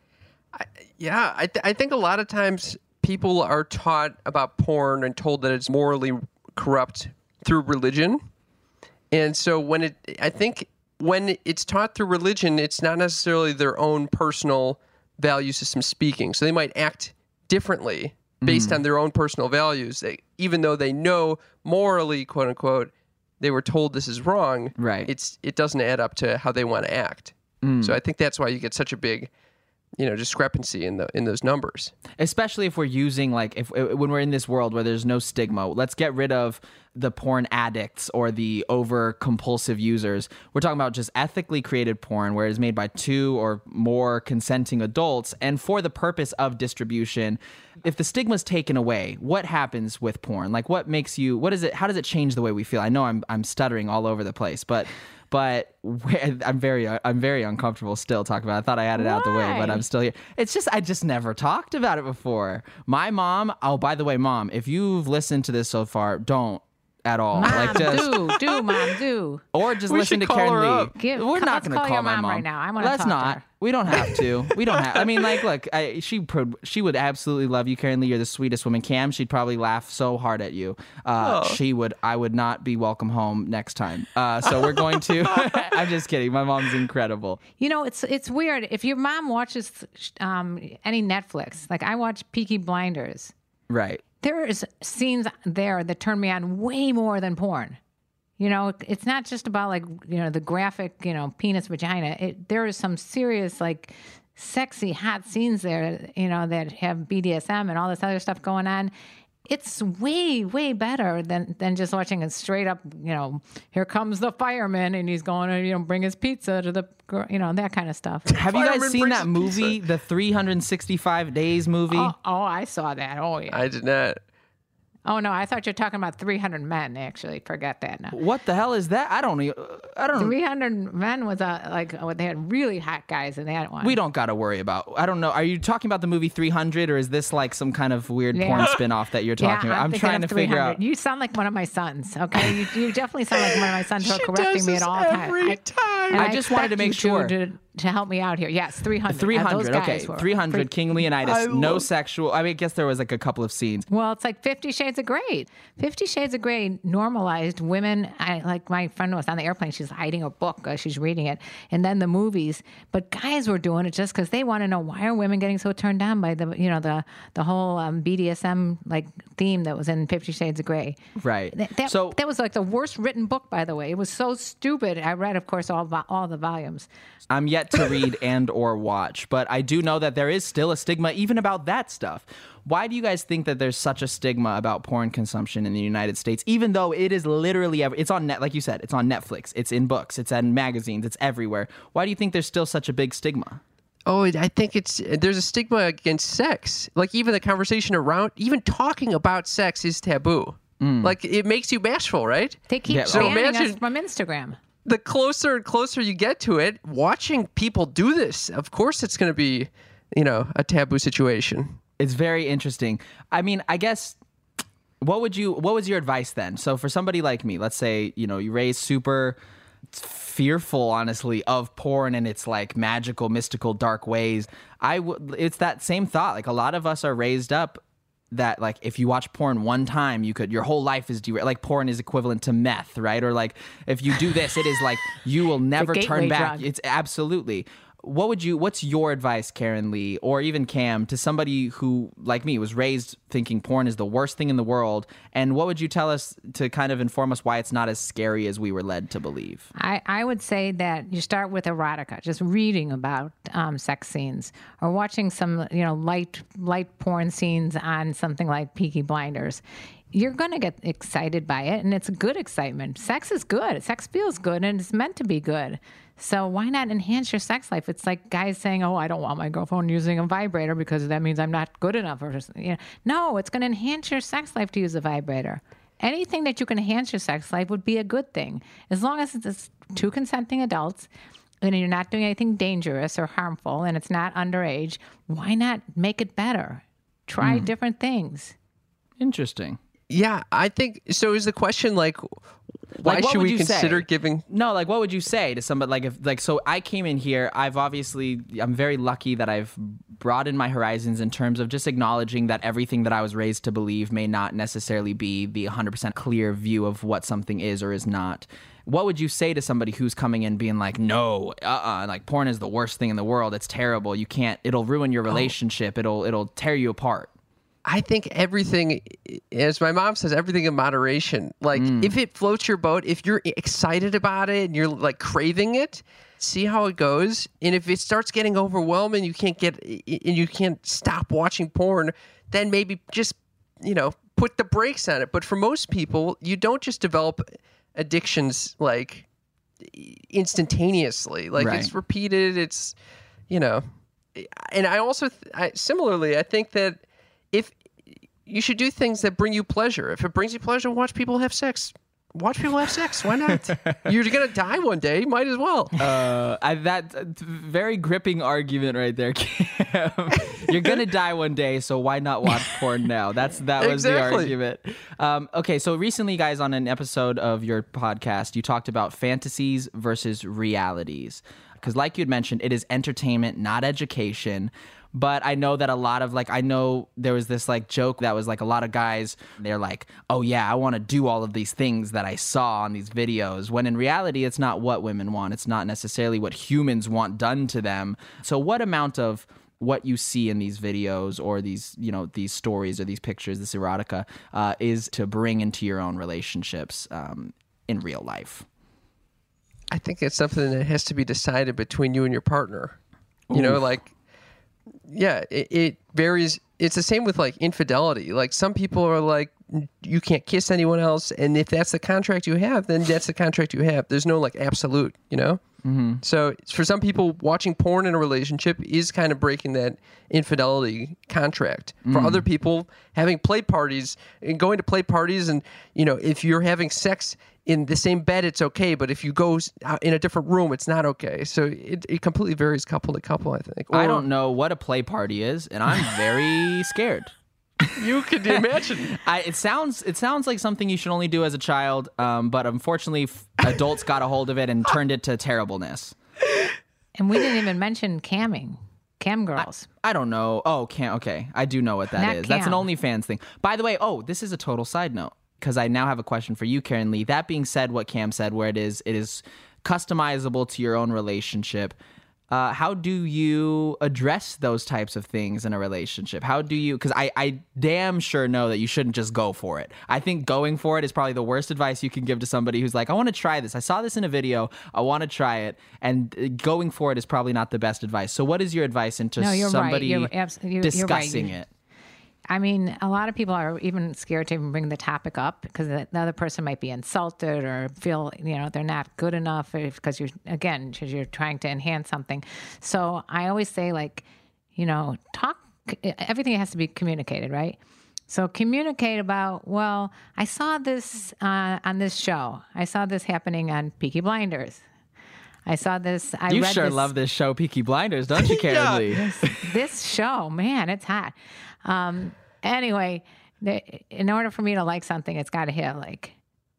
Yeah, I, th- I think a lot of times people are taught about porn and told that it's morally corrupt through religion. And so when it, I think when it's taught through religion, it's not necessarily their own personal value system speaking. So they might act differently based hmm. on their own personal values, they, even though they know morally, quote unquote, they were told this is wrong. Right. It's it doesn't add up to how they want to act. Hmm. So I think that's why you get such a big, you know, discrepancy in the in those numbers. especially if we're using like if uh, when we're in this world where there's no stigma let's get rid of the porn addicts or the over compulsive users. We're talking about just ethically created porn where it's made by two or more consenting adults and for the purpose of distribution. If the stigma's taken away what happens with porn? Like what makes you what is it how does it change the way we feel? I know i'm i'm stuttering all over the place but but [laughs] I'm very I'm very uncomfortable still talking about. It. I thought I had it out the way, but I'm still here. It's just I just never talked about it before. My mom. Oh, by the way, mom, if you've listened to this so far, don't at all. Mom, like just do, do, mom, do. [laughs] or just We listen to call Karen her Lee. up. Give- We're not going to call call your my mom mom right now. I wanna Let's talk to not. her. We don't have to. We don't have. I mean, like, [laughs] look, I, she pro- she would absolutely love you, Karen Lee. You're the sweetest woman. Cam, she'd probably laugh so hard at you. Uh, Oh. She would. I would not be welcome home next time. Uh, so we're going to. [laughs] I'm just kidding. My mom's incredible. You know, it's it's weird. If your mom watches um, any Netflix, like I watch Peaky Blinders, Right. There is scenes there that turn me on way more than porn. You know, it's not just about like you know the graphic, you know, penis vagina. It, there is some serious like sexy hot scenes there, you know, that have BDSM and all this other stuff going on. It's way way better than than just watching a straight up, you know, here comes the fireman and he's going to you know bring his pizza to the gr- you know that kind of stuff. [laughs] Have you guys seen that a pizza. movie, the 365 Days movie? Oh, oh, I saw that. Oh yeah. I did not. Oh no, I thought you were talking about 300 men. Actually, forget that now. What the hell is that? I don't. e- I don't. 300 men was a like oh, they had really hot guys in that one. We don't got to worry about. I don't know. Are you talking about the movie 300 or is this like some kind of weird Yeah. porn [laughs] spin-off that you're talking yeah, about? I'm thinking trying to figure out. You sound like one of my sons. Okay, you, you definitely sound like one of my sons who are correcting me at all times. every I, time. and I just wanted to make sure. to, to help me out here. Yes, 300. Uh, those 300. guys Okay, were 300. King Leonidas. I No love- sexual. I mean, I guess there was like a couple of scenes. Well, it's like Fifty Shades of Grey. Fifty Shades of Grey normalized women. I like my friend was on the airplane. She's hiding a book. Uh, she's reading it, and then the movies. But guys were doing it just because they want to know why are women getting so turned on by the you know the the whole um, BDSM like theme that was in Fifty Shades of Grey. Right. That, that, so that was like the worst written book, by the way. It was so stupid. I read, of course, all all the volumes. I'm yet to read and or watch, but I do know that there is still a stigma even about that stuff. Why do you guys think that there's such a stigma about porn consumption in the United States, even though it is literally ev- it's on net, like you said, it's on Netflix, it's in books, it's in magazines, it's everywhere. Why do you think there's still such a big stigma? Oh, I think it's there's a stigma against sex. Like even the conversation around, even talking about sex is taboo. Mm. Like it makes you bashful, right? They keep Yeah, so banning us from Instagram. The closer and closer you get to it, watching people do this, of course, it's going to be, you know, a taboo situation. It's very interesting. I mean, I guess what would you what was your advice then? So for somebody like me, let's say, you know, you raised super fearful honestly of porn and its like magical mystical dark ways. I would it's that same thought. Like a lot of us are raised up that like if you watch porn one time you could your whole life is derailed like porn is equivalent to meth right? Or like if you do this it is like you will never turn back. drug. it's absolutely what would you what's your advice karen lee or even cam to somebody who like me was raised thinking porn is the worst thing in the world and what would you tell us to kind of inform us why it's not as scary as we were led to believe I, I would say that you start with erotica, just reading about um, sex scenes or watching some, you know, light light porn scenes on something like Peaky Blinders. You're going to get excited by it, and it's good excitement. Sex is good. Sex feels good, and it's meant to be good. So why not enhance your sex life? It's like guys saying, "Oh, I don't want my girlfriend using a vibrator because that means I'm not good enough." Or just, you know, no, it's going to enhance your sex life to use a vibrator. Anything that you can enhance your sex life would be a good thing, as long as it's two consenting adults and you're not doing anything dangerous or harmful and it's not underage. Why not make it better? Try hmm. different things. interesting Yeah, I think so. Is the question like, why Like, should we consider say? giving? No, like what would you say to somebody like if like so I came in here, I've obviously I'm very lucky that I've broadened my horizons in terms of just acknowledging that everything that I was raised to believe may not necessarily be the 100% clear view of what something is or is not. What would you say to somebody who's coming in being like, "No, uh-uh, like porn is the worst thing in the world. It's terrible. You can't it'll ruin your oh. relationship. It'll it'll tear you apart." I think everything, as my mom says, everything in moderation. Like mm. if it floats your boat, if you're excited about it and you're like craving it, see how it goes. And if it starts getting overwhelming, you can't get and you can't stop watching porn, then maybe just you know put the brakes on it. But for most people, you don't just develop addictions like instantaneously. Like Right. it's repeated. It's you know, and I also th- I, similarly I think that if you should do things that bring you pleasure. If it brings you pleasure, watch people have sex. Watch people have sex. Why not? [laughs] You're gonna die one day. You might as well. Uh, I, that uh, very gripping argument right there, [laughs] Cam. You're gonna [laughs] die one day, so why not watch porn now? That's that was the Exactly. argument. Um, okay, so recently, guys, on an episode of your podcast, you talked about fantasies versus realities, because, like you had mentioned, it is entertainment, not education. But I know that a lot of like I know there was this like joke that was like a lot of guys they're like, "Oh yeah, I want to do all of these things that I saw on these videos." When in reality, it's not what women want. It's not necessarily what humans want done to them. So what amount of what you see in these videos or these you know these stories or these pictures, this erotica, uh, is to bring into your own relationships um, in real life? I think it's something that has to be decided between you and your partner. You know, like, yeah, it, it varies. It's the same with like infidelity. Like, some people are like, you can't kiss anyone else. And if that's the contract you have, then that's the contract you have. There's no like absolute, you know? Mm-hmm. So for some people, watching porn in a relationship is kind of breaking that infidelity contract. For other people, having play parties and going to play parties, and you know, if you're having sex in the same bed, it's okay. But if you go in a different room, it's not okay. So it, it completely varies couple to couple. I think. I don't know what a play party is, and I'm very scared. [laughs] You could imagine. I, it sounds it sounds like something you should only do as a child, um, but unfortunately, f- adults got a hold of it and [laughs] turned it to terribleness. And we didn't even mention camming, cam girls. I don't know. Oh, can't. Okay, I do know what that is. Not That's an. OnlyFans thing. By the way, oh, this is a total side note because I now have a question for you, Karen Lee. That being said, what Cam said, where it is, it is customizable to your own relationship. Uh, how do you address those types of things in a relationship? How do you? Because I, I damn sure know that you shouldn't just go for it. I think going for it is probably the worst advice you can give to somebody who's like, I want to try this. I saw this in a video. I want to try it, and uh, going for it is probably not the best advice. So, what is your advice into No, you're right. somebody You're you're right. discussing You- it? I mean, a lot of people are even scared to even bring the topic up because the the other person might be insulted or feel, you know, they're not good enough because you're, again, because you're trying to enhance something. So I always say, like, you know, talk, everything has to be communicated, right? So communicate about, well, I saw this uh, on this show. I saw this happening on Peaky Blinders. I saw this. I you sure this, love this show, Peaky Blinders, don't you, [laughs] Karen Yeah. Lee? this show, man, it's hot. Um, anyway, in order for me to like something, it's got to have like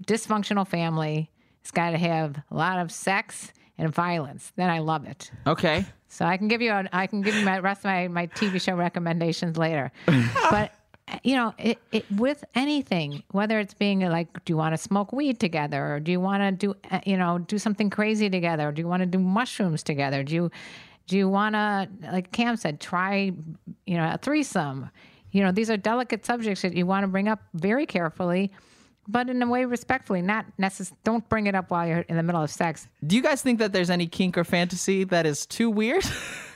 dysfunctional family. It's got to have a lot of sex and violence. Then I love it. Okay. So I can give you a, I can give you my rest of my, my TV show recommendations later. [laughs] but you know, it, it with anything, whether it's being like, do you want to smoke weed together, or do you want to do uh, you know do something crazy together, or do you want to do mushrooms together? Do you do you want to like Cam said, try you know a threesome? You know, these are delicate subjects that you want to bring up very carefully. But in a way, respectfully, not necess- Don't bring it up while you're in the middle of sex. Do you guys think that there's any kink or fantasy that is too weird? [laughs]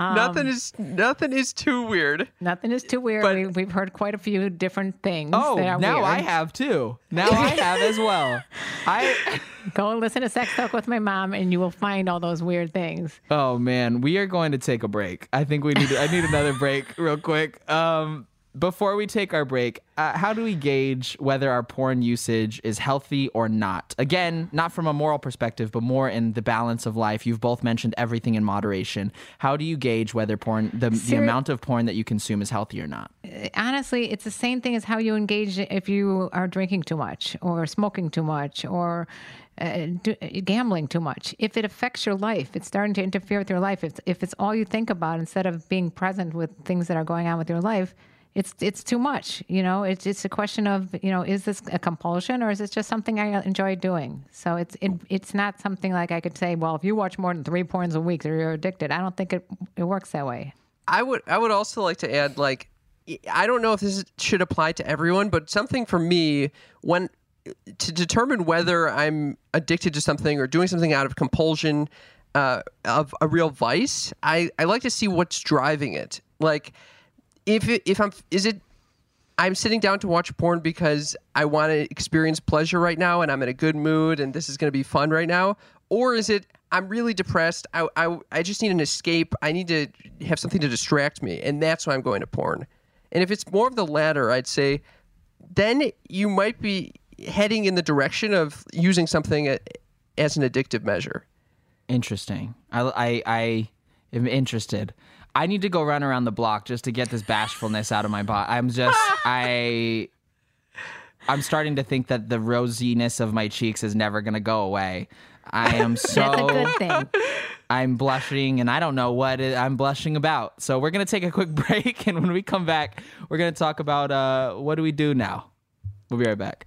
nothing is nothing is too weird. Nothing is too weird. But- we, we've heard quite a few different things. oh, that are now weird. I have too. Now I have as well. I [laughs] Go and listen to Sex Talk with my mom, and you will find all those weird things. Oh man, we are going to take a break. I think we need. I need another break, real quick. Um, before we take our break, uh, how do we gauge whether our porn usage is healthy or not? Again, not from a moral perspective, but more in the balance of life. You've both mentioned everything in moderation. How do you gauge whether porn, the, the amount of porn that you consume, is healthy or not? Honestly, it's the same thing as how you engage if you are drinking too much, or smoking too much, or uh, do, gambling too much. If it affects your life, it's starting to interfere with your life. If, if it's all you think about instead of being present with things that are going on with your life, it's it's too much. You know, it's it's a question of you know, is this a compulsion or is it just something I enjoy doing? So it's it, it's not something like I could say, well, if you watch more than three porns a week, you're addicted. I don't think it it works that way. I would I would also like to add like I don't know if this should apply to everyone, but something for me when to determine whether I'm addicted to something or doing something out of compulsion uh, of a real vice, I, I like to see what's driving it. Like if it, if I'm is it I'm sitting down to watch porn because I want to experience pleasure right now and I'm in a good mood and this is going to be fun right now? Or is it I'm really depressed? I, I, I just need an escape. I need to have something to distract me. And that's why I'm going to porn. And if it's more of the latter, I'd say then you might be heading in the direction of using something as an addictive measure. Interesting. I, I, I am interested. I need to go run around the block just to get this bashfulness out of my body. I'm just, [laughs] I, I'm starting to think that the rosiness of my cheeks is never going to go away. I am so. [laughs] That's a good thing. I'm blushing and I don't know what it, I'm blushing about. So we're going to take a quick [laughs] break. And when we come back, we're going to talk about uh, what do we do now? We'll be right back.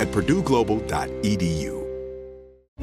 at purdueglobal.edu.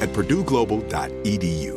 at purdueglobal.edu.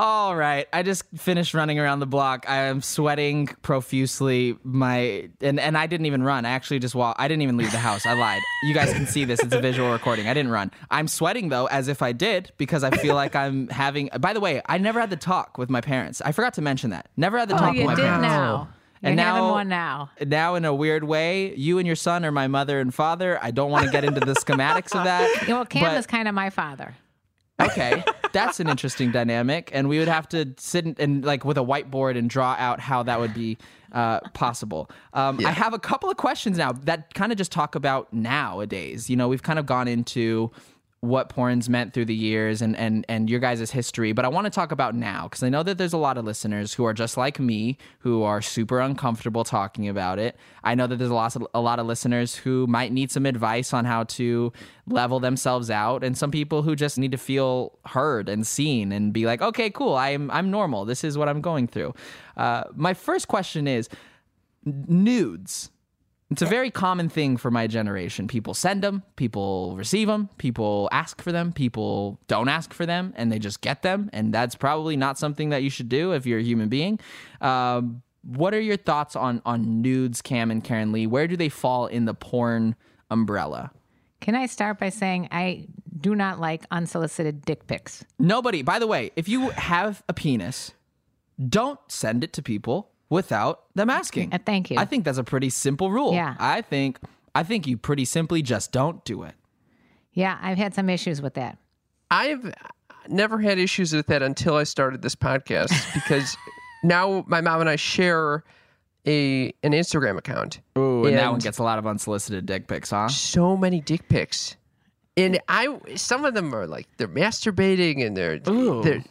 All right, I just finished running around the block. I am sweating profusely. My and and I didn't even run. I actually just walked. I didn't even leave the house. I lied. You guys can see this. It's a visual recording. I didn't run. I'm sweating though, as if I did, because I feel like I'm having. By the way, I never had the talk with my parents. I forgot to mention that. Never had the Oh, talk you with my did parents. now. Oh. And You're now, having one now. now in a weird way, you and your son are my mother and father. I don't want to get into the schematics of that. [laughs] You know, Cam but- is kind of my father. Okay, that's an interesting dynamic, and we would have to sit and, and like with a whiteboard and draw out how that would be uh, possible. Um, I have a couple of questions now that kind of just talk about nowadays. You know, we've kind of gone into what porn's meant through the years and and and your guys' history but i want to talk about now because i know that there's a lot of listeners who are just like me who are super uncomfortable talking about it. I know that there's a lot of, a lot of listeners who might need some advice on how to level themselves out and some people who just need to feel heard and seen and be like okay cool i'm i'm normal this is what i'm going through. Uh, my first question is nudes it's a very common thing for my generation. People send them, people receive them, people ask for them, people don't ask for them, and they just get them. And that's probably not something that you should do if you're a human being. Um, what are your thoughts on on nudes, Cam and Karen Lee? Where do they fall in the porn umbrella? Can I start by saying I do not like unsolicited dick pics? Nobody. By the way, if you have a penis, don't send it to people without them asking. Uh, thank you. I think that's a pretty simple rule. Yeah. I think I think you pretty simply just don't do it. Yeah, I've had some issues with that. I've never had issues with that until I started this podcast [laughs] because now my mom and I share a an Instagram account. Ooh, and, that one gets a lot of unsolicited dick pics, huh? So many dick pics. And I, some of them are like they're masturbating and they're they're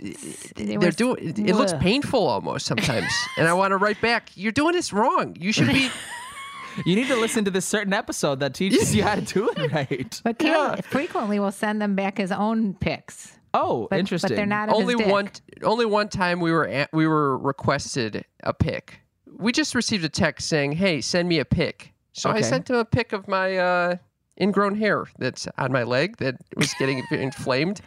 they're was- doing. It, it looks painful almost sometimes, [laughs] and I want to write back. You're doing this wrong. You should be. [laughs] You need to listen to this certain episode that teaches you how to do it right. But Cam frequently will send them back his own pics. Oh, But, interesting. But they're not only one only one time we were at, we were requested a pic. We just received a text saying, "Hey, send me a pic." So I sent him a pic of my uh, ingrown hair that's on my leg that was getting [laughs] inflamed.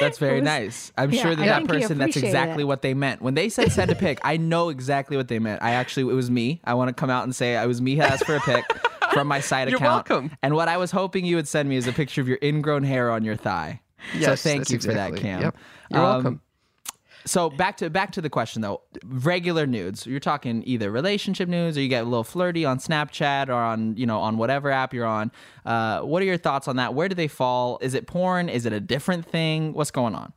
That's very was- nice. I'm Yeah, sure that I that person, that's exactly it. what they meant. When they said send a pic, I know exactly what they meant. I actually, it was me. I want to come out and say it was me who asked for a pic from my side [laughs] You're account. welcome. And what I was hoping you would send me is a picture of your ingrown hair on your thigh. so Yes, thank you for that, Cam. Yep. You're Um, welcome. So back to back to the question though. Regular nudes. You're talking either relationship nudes or you get a little flirty on Snapchat or on, you know, on whatever app you're on. Uh, what are your thoughts on that? Where do they fall? Is it porn? Is it a different thing? What's going on?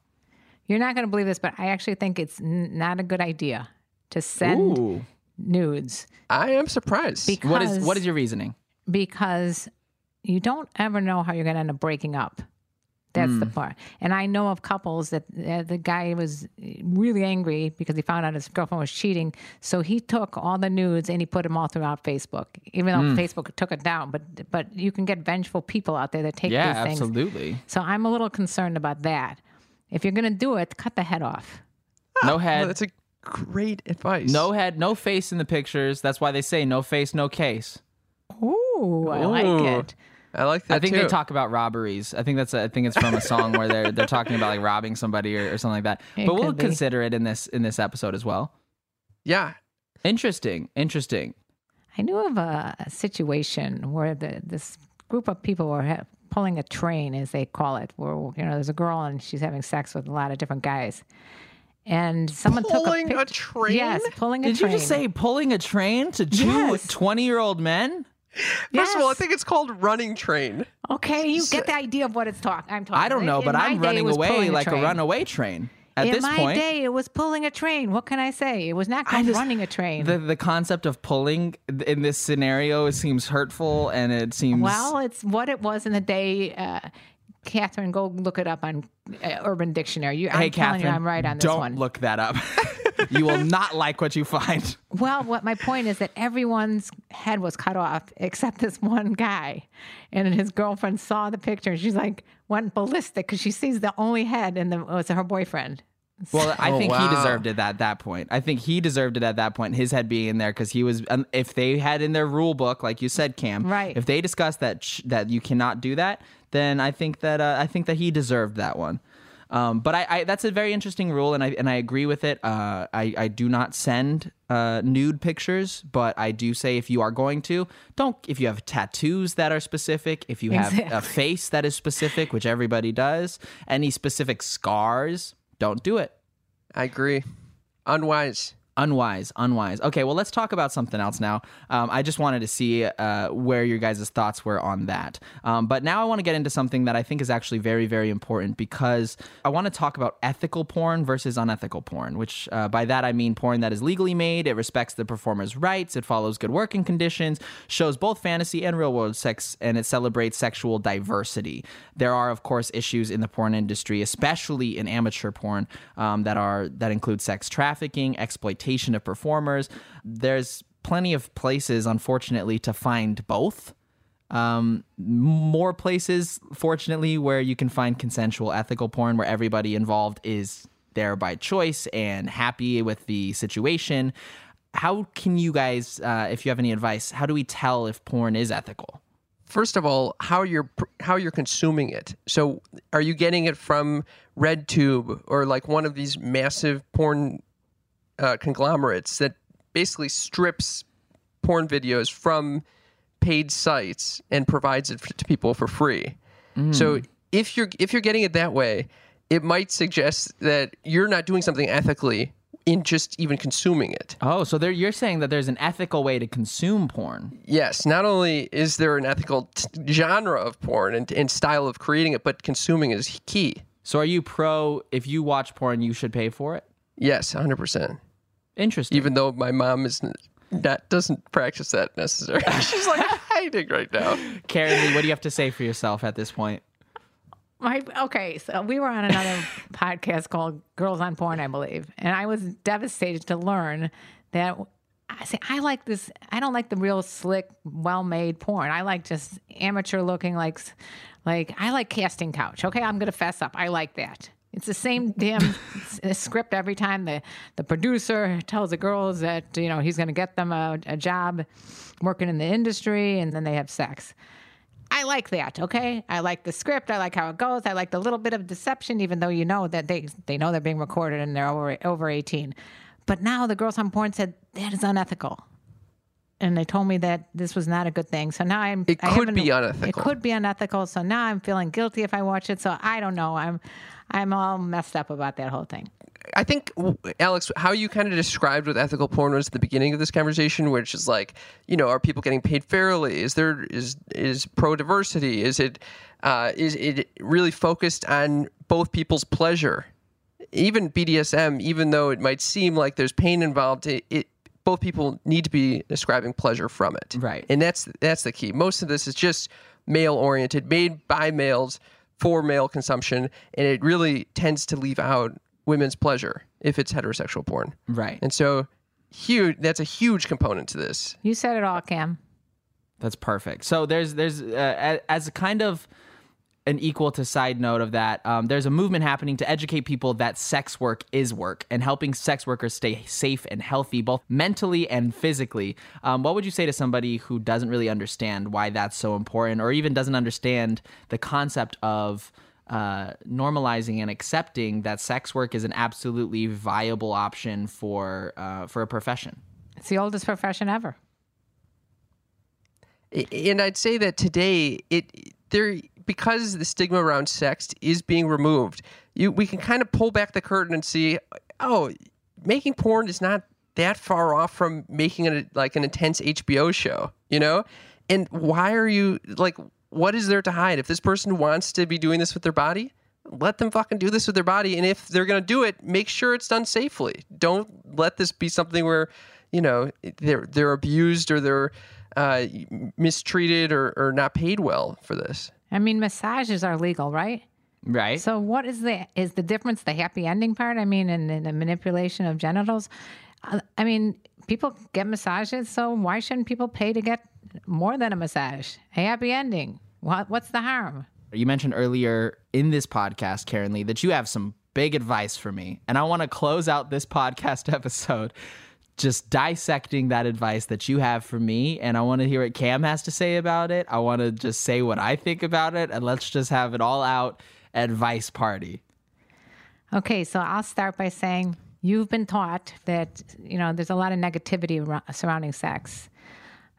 You're not going to believe this, but I actually think it's n- not a good idea to send Ooh. nudes I am surprised. because What is what is your reasoning? because you don't ever know how you're going to end up breaking up. That's the part. And I know of couples that uh, the guy was really angry because he found out his girlfriend was cheating. So he took all the nudes and he put them all throughout Facebook, even though Facebook took it down. But but you can get vengeful people out there that take Yeah, these things. absolutely. So I'm a little concerned about that. If you're going to do it, cut the head off. No Well, head, that's a great advice. no head, no face in the pictures. That's why they say no face, no case. Ooh, I Ooh. like it. I like that I think too. they talk about robberies. I think that's a, I think it's from a song where they're they're talking about like robbing somebody or, or something like that. It but we'll be. consider it in this in this episode as well. yeah, Interesting, interesting. I knew of a, a situation where the, this group of people were ha- pulling a train, as they call it, where you know there's a girl and she's having sex with a lot of different guys, and someone Pulling took a a, train? Yes, pulling a train. Did you just say pulling a train to two Yes. 20 year old men? First of all, I think it's called running train. Okay, you get the idea of what it's talk. I'm talking. I don't know, In but I'm day, running was away pulling like a, train. runaway train. At this point. In this my point, day, it was pulling a train. What can I say? It was not called just- running a train. the the concept of pulling in this scenario it seems hurtful and it seems well, it's what it was in the day. Uh, Catherine, go look it up on uh, Urban Dictionary. You, Hey, I'm telling Catherine, you, I'm right on this don't one. look that up. [laughs] you will not like what you find. Well, what my point is that everyone's head was cut off except this one guy, and his girlfriend saw the picture. and She's like went ballistic because she sees the only head, and the, it was her boyfriend. Well, I Oh, think he deserved it at that point. I think he deserved it at that point. His head being in there because he was. Um, if they had in their rule book, like you said, Cam, Right. If they discussed that sh- that you cannot do that, then I think that uh, I think that he deserved that one. Um, but I, I, that's a very interesting rule, and I and I agree with it. Uh, I I do not send uh, nude pictures, but I do say if you are going to, don't. If you have tattoos that are specific, if you have a face that is specific, which everybody does, any specific scars, don't do it. I agree. Unwise. Unwise, unwise. Okay, well, let's talk about something else now. Um, I just wanted to see uh, where your guys' thoughts were on that. Um, but now I want to get into something that I think is actually very, very important because I want to talk about ethical porn versus unethical porn, which uh, by that I mean porn that is legally made, it respects the performer's rights, it follows good working conditions, shows both fantasy and real world sex, and it celebrates sexual diversity. There are, of course, issues in the porn industry, especially in amateur porn, um, that are that include sex trafficking, exploitation of performers. There's plenty of places, unfortunately, to find both. Um, more places, fortunately, where you can find consensual, ethical porn, where everybody involved is there by choice and happy with the situation. How can you guys, uh, if you have any advice, how do we tell if porn is ethical? First of all, how you're how you're consuming it. So, are you getting it from RedTube or like one of these massive porn uh, conglomerates that basically strips porn videos from paid sites and provides it to people for free? So, if you're if you're getting it that way, it might suggest that you're not doing something ethically in just even consuming it. Oh, so there, you're saying that there's an ethical way to consume porn. Yes, not only is there an ethical t- genre of porn and, and style of creating it, but consuming is key. So are you pro if you watch porn, you should pay for it? Yes, 100%. Interesting. Even though my mom is not doesn't practice that necessarily. [laughs] She's like hiding right now. Karen Lee, what do you have to say for yourself at this point? My okay, so we were on another [laughs] podcast called Girls on Porn, I believe, and I was devastated to learn that I say I like this. I don't like the real slick, well-made porn. I like just amateur looking, like, like I like casting couch. Okay, I'm gonna fess up. I like that. It's the same damn uh, script every time. The the producer tells the girls that you know he's gonna get them a, a job working in the industry, and then they have sex. I like that. Okay, I like the script. I like how it goes. I like the little bit of deception, even though you know that they they know they're being recorded and they're over over eighteen. But now the girls on porn said that is unethical, and they told me that this was not a good thing. So now I'm. It could be unethical. It could be unethical. So now I'm feeling guilty if I watch it. So I don't know. I'm I'm all messed up about that whole thing. I think Alex, how you kind of described what ethical porn was at the beginning of this conversation, which is like, you know, are people getting paid fairly? Is there is is pro diversity? Is it uh, is it really focused on both people's pleasure? Even BDSM, even though it might seem like there's pain involved, it, it both people need to be describing pleasure from it, Right. And that's that's the key. Most of this is just male oriented, made by males for male consumption, and it really tends to leave out women's pleasure if it's heterosexual porn. Right. And so huge that's a huge component to this. You said it all, Cam. That's perfect. So there's there's uh, as a kind of an equal to side note of that, um, there's a movement happening to educate people that sex work is work and helping sex workers stay safe and healthy, both mentally and physically. Um, what would you say to somebody who doesn't really understand why that's so important, or even doesn't understand the concept of uh, normalizing and accepting that sex work is an absolutely viable option for uh, for a profession? It's the oldest profession ever. And I'd say that today it there because the stigma around sex is being removed. You we can kind of pull back the curtain and see oh, making porn is not that far off from making it like an intense HBO show, you know? And why are you like what is there to hide? If this person wants to be doing this with their body, let them fucking do this with their body. And if they're to do it, make sure it's done safely. Don't let this be something where, you know, they're they're abused or they're uh, mistreated or, or not paid well for this. I mean, massages are legal, right? Right. So what is the is the difference? The happy ending part? I mean, in, in the manipulation of genitals. Uh, I mean, people get massages, so why shouldn't people pay to get more than a massage? A happy ending. What what's the harm? You mentioned earlier in this podcast, Karen Lee, that you have some big advice for me. And I want to close out this [laughs] podcast episode just dissecting that advice that you have for me. And I want to hear what Cam has to say about it. I want to just say what I think about it. And let's just have it all out advice party. Okay, so I'll start by saying you've been taught that you know there's a lot of negativity surrounding sex,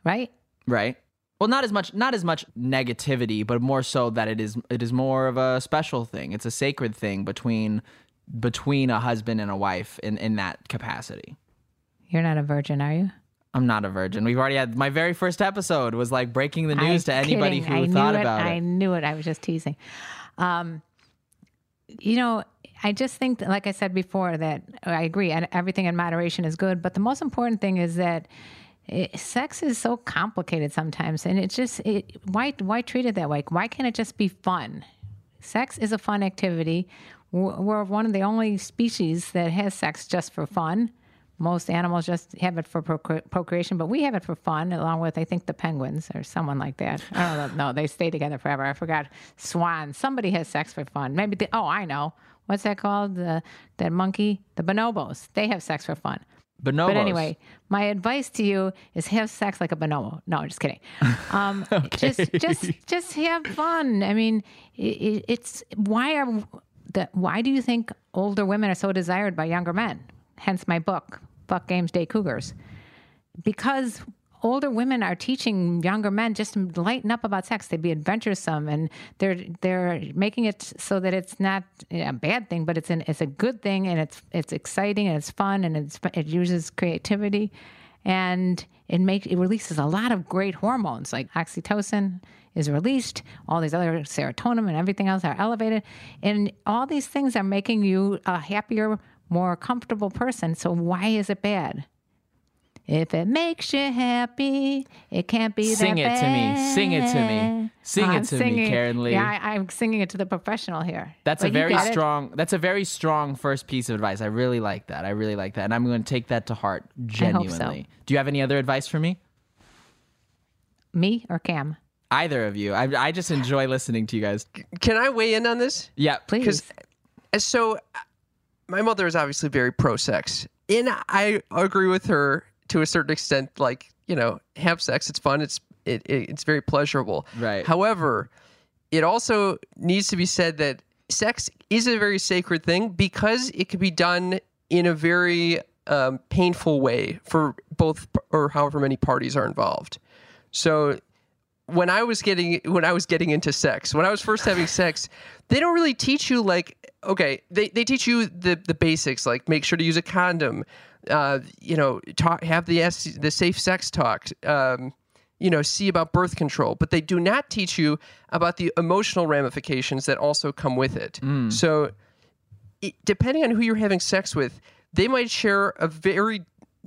right? Right. Well, not as much not as much negativity, but more so that it is it is more of a special thing. It's a sacred thing between between a husband and a wife in, in that capacity. You're not a virgin, are you? I'm not a virgin. We've already had my very first episode was like breaking the news to I'm anybody kidding. who I thought knew about it. it. I knew it. I was just teasing. Um, you know, I just think, that, like I said before, that I agree, and everything in moderation is good. But the most important thing is that it, sex is so complicated sometimes, and it's just it, why why treat it that way? Why can't it just be fun? Sex is a fun activity. We're one of the only species that has sex just for fun. Most animals just have it for procre- procreation, but we have it for fun, along with I think the penguins or someone like that. I don't know. No, they stay together forever. I forgot. Swans. Somebody has sex for fun. Maybe. The, oh, I know. What's that called? The that monkey. The bonobos. They have sex for fun. Bonobos. But anyway, my advice to you is have sex like a bonobo. No, I'm just kidding. [laughs] Um, Just, just, just have fun. I mean, it, it's why are the why do you think older women are so desired by younger men? Hence my book, Fuck Games Day Cougars, because older women are teaching younger men just lighten up about sex. They'd be adventuresome, and they're they're making it so that it's not a bad thing, but it's an it's a good thing, and it's it's exciting and it's fun, and it's it uses creativity, and it makes it releases a lot of great hormones like oxytocin is released. All these other serotonin and everything else are elevated, and all these things are making you a happier, more comfortable person. So why is it bad? If it makes you happy, it can't be that. Sing that it to me. Sing it to me. Sing I'm it to me, Karen Lee. Yeah, I, I'm singing it to the professional here. That's But a very get it. strong. That's a very strong first piece of advice. I really like that. I really like that, and I'm going to take that to heart hope so. genuinely. Do you have any other advice for me? Me or Cam? Either of you. I, I just enjoy listening to you guys. Can I weigh in on this? Yeah, Please. so my mother is obviously very pro sex and i agree with her to a certain extent like you know have sex it's fun it's it, it, it's very pleasurable Right. however it also needs to be said that sex is a very sacred thing because it can be done in a very um, painful way for both or however many parties are involved so when I was getting when I was getting into sex, when I was first having sex, they don't really teach you like okay, they, they teach you the the basics like make sure to use a condom, uh, you know, talk have the S, the safe sex talk, um, you know, see about birth control, but they do not teach you about the emotional ramifications that also come with it. So it, depending on who you're having sex with, they might share a very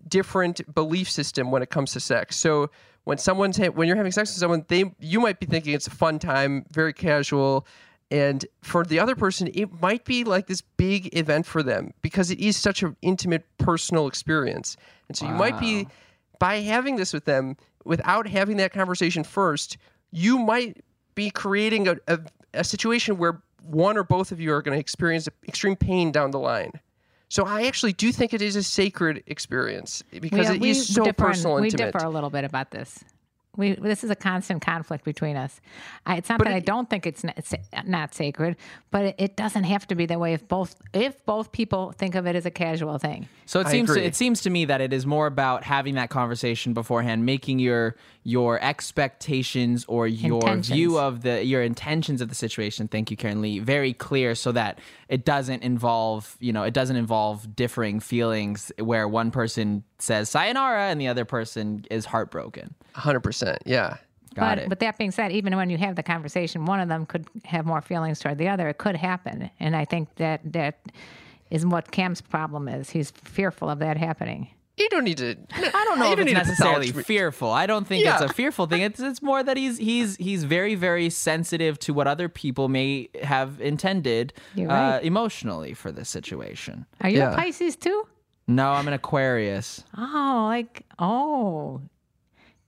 different belief system when it comes to sex. So when someone's ha- when you're having sex with someone, they you might be thinking it's a fun time, very casual, and for the other person, it might be like this big event for them because it is such an intimate, personal experience. And so you might be by having this with them without having that conversation first, you might be creating a, a, a situation where one or both of you are going to experience extreme pain down the line. So I actually do think it is a sacred experience because it is so differ, personal We intimate. differ a little bit about this. We this is a constant conflict between us. I, it's not But that I don't think it's not, it's not sacred, but it, it doesn't have to be that way if both if both people think of it as a casual thing. So it I seems to, it seems to me that it is more about having that conversation beforehand, making your your expectations or your Intentions. view of the your intentions of the situation. Thank you, Karen Lee. Very clear, so that it doesn't involve you know it doesn't involve differing feelings where one person says sayonara and the other person is heartbroken. 100%. Yeah. Got but it. but that being said, even when you have the conversation, one of them could have more feelings toward the other. It could happen, and I think that that is what Cam's problem is. He's fearful of that happening. You don't need to. I don't know if it's need to necessarily fearful. I don't think it's a fearful thing. It's it's more that he's he's he's very very sensitive to what other people may have intended You're uh, emotionally for this situation. Are you Yeah. a Pisces too? No, I'm an Aquarius. Oh, like oh,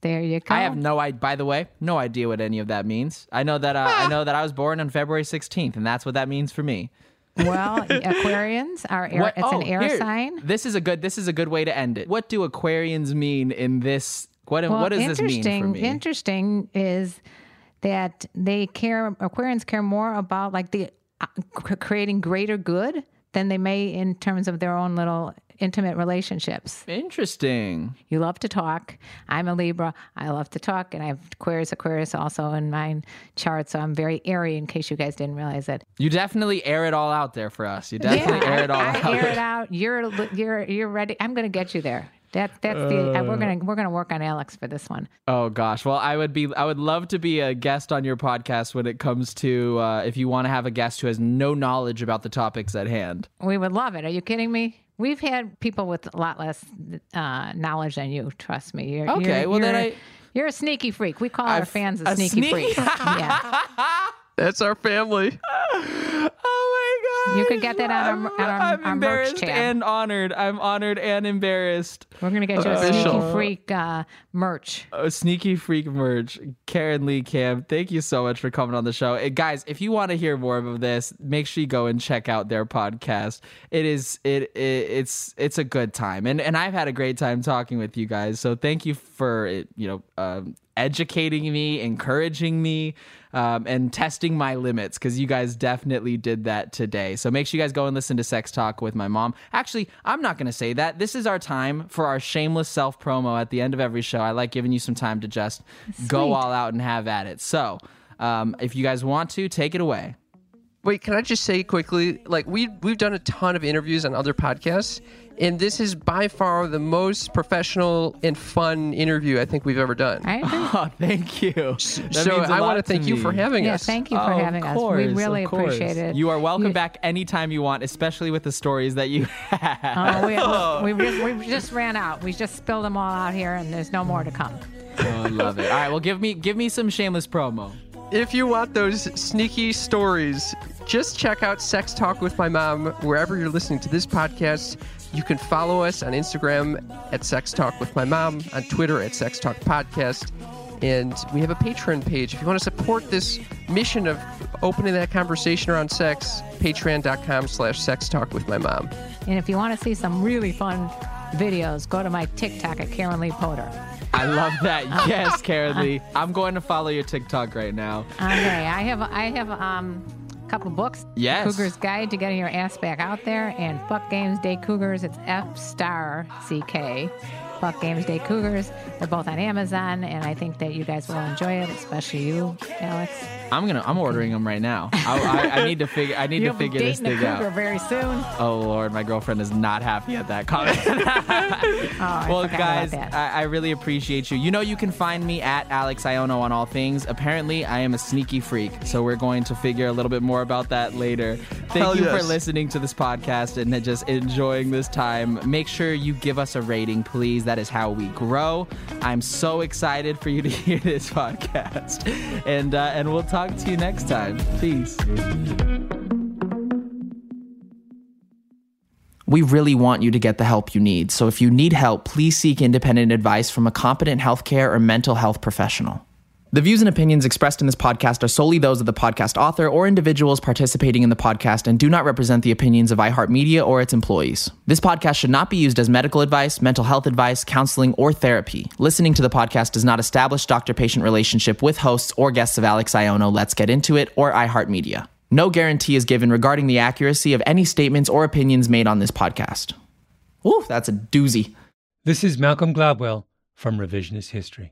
there you go. I have no idea. By the way, no idea what any of that means. I know that uh, I know that I was born on February 16th, and that's what that means for me. Well, [laughs] Aquarians are air, What- it's an oh, air here. sign. This is a good. This is a good way to end it. What do Aquarians mean in this? What Well, what does this mean for interesting. me? Interesting is that they care. Aquarians care more about like the uh, creating greater good than they may in terms of their own little intimate relationships. Interesting. You love to talk. I'm a Libra. I love to talk, and I have Aquarius, Aquarius also in my chart. So I'm very airy. In case you guys didn't realize it. You definitely air it all out there for us. You definitely yeah, air it all I, out. I air it out. You're you're you're ready. I'm going to get you there. That that's the uh, we're gonna we're gonna work on Alex for this one. Oh gosh. Well, I would be I would love to be a guest on your podcast when it comes to uh, if you want to have a guest who has no knowledge about the topics at hand. We would love it. Are you kidding me? We've had people with a lot less uh, knowledge than you. Trust me. You're, Okay, you're, well, then you're- I- you're a sneaky freak. We call our I've- fans a, a sneaky sneak- freak. yeah, [laughs] That's our family. [laughs] Oh my god. You could get that on our- on our- I'm our merch embarrassed tab. and honored. I'm honored and embarrassed. we're gonna get you a Official. sneaky freak uh, merch. Oh, sneaky freak merch. Karen Lee Cam, thank you so much for coming on the show. Eh, guys, if you want to hear more of this, make sure you go and check out their podcast. It is it, it it's it's a good time. And and I've had a great time talking with you guys. So thank you for it, you know, um, educating me, encouraging me, um, and testing my limits because you guys definitely did that today. So make sure you guys go and listen to Sex Talk with my mom. Actually, I'm not going to say that. This is our time for our shameless self promo at the end of every show. I like giving you some time to just go all out and have at it. So um, if you guys want to, take it away. Wait, can I just say quickly? Like we we've done a ton of interviews on other podcasts, and this is by far the most professional and fun interview I think we've ever done. I agree. [laughs] Oh, thank you. That so means a I want to thank you for having us. Yeah, us. thank you for Oh, having of us. We really of course. appreciate it. You are welcome You- back anytime you want, especially with the stories that you [laughs] have. Oh, we, [laughs] we, just, we just ran out. We just spilled them all out here, and there's no more to come. Oh, I love it. All right, well, give me give me some shameless promo. If you want those sneaky stories, just check out Sex Talk with My Mom wherever you're listening to this podcast. You can follow us on Instagram at Sex Talk with My Mom, on Twitter at Sex Talk Podcast, and we have a Patreon page. If you want to support this mission of opening that conversation around sex, patreon.com slash sex talk with my mom. And if you want to see some really fun videos, go to my TikTok at Karen Lee Potter. I love that. [laughs] Yes, Karen Lee. I'm going to follow your TikTok right now. Okay, I have I have um a couple books. Yes. Cougar's Guide to Getting Your Ass Back Out There and Fuck Games Day Cougars. It's F star C K. Fuck Games Day Cougars. They're both on Amazon, and I think that you guys will enjoy it, especially you, Alex. I'm gonna. I'm ordering them right now. I, I, I need to figure. I need You'll to figure this dating a thing cougar out. very soon. Oh Lord, my girlfriend is not happy at that comment. [laughs] Oh, [laughs] well, forgot guys. I, I really appreciate you. You know, you can find me at Alex Aiono on all things. Apparently, I am a sneaky freak, so we're going to figure a little bit more about that later. Thank Hell you for listening to this podcast and just enjoying this time. Make sure you give us a rating, please. That is how we grow. I'm so excited for you to [laughs] hear this podcast, and uh, and we'll talk to you next time. Peace. We really want you to get the help you need. So if you need help, please seek independent advice from a competent healthcare or mental health professional. The views and opinions expressed in this podcast are solely those of the podcast author or individuals participating in the podcast and do not represent the opinions of iHeartMedia or its employees. This podcast should not be used as medical advice, mental health advice, counseling, or therapy. Listening to the podcast does not establish doctor patient relationship with hosts or guests of Alex Aiono, Let's Get Into It, or iHeartMedia. No guarantee is given regarding the accuracy of any statements or opinions made on this podcast. Ooh, that's a doozy. This is Malcolm Gladwell from Revisionist History.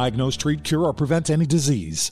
diagnose, treat, cure, or prevent any disease.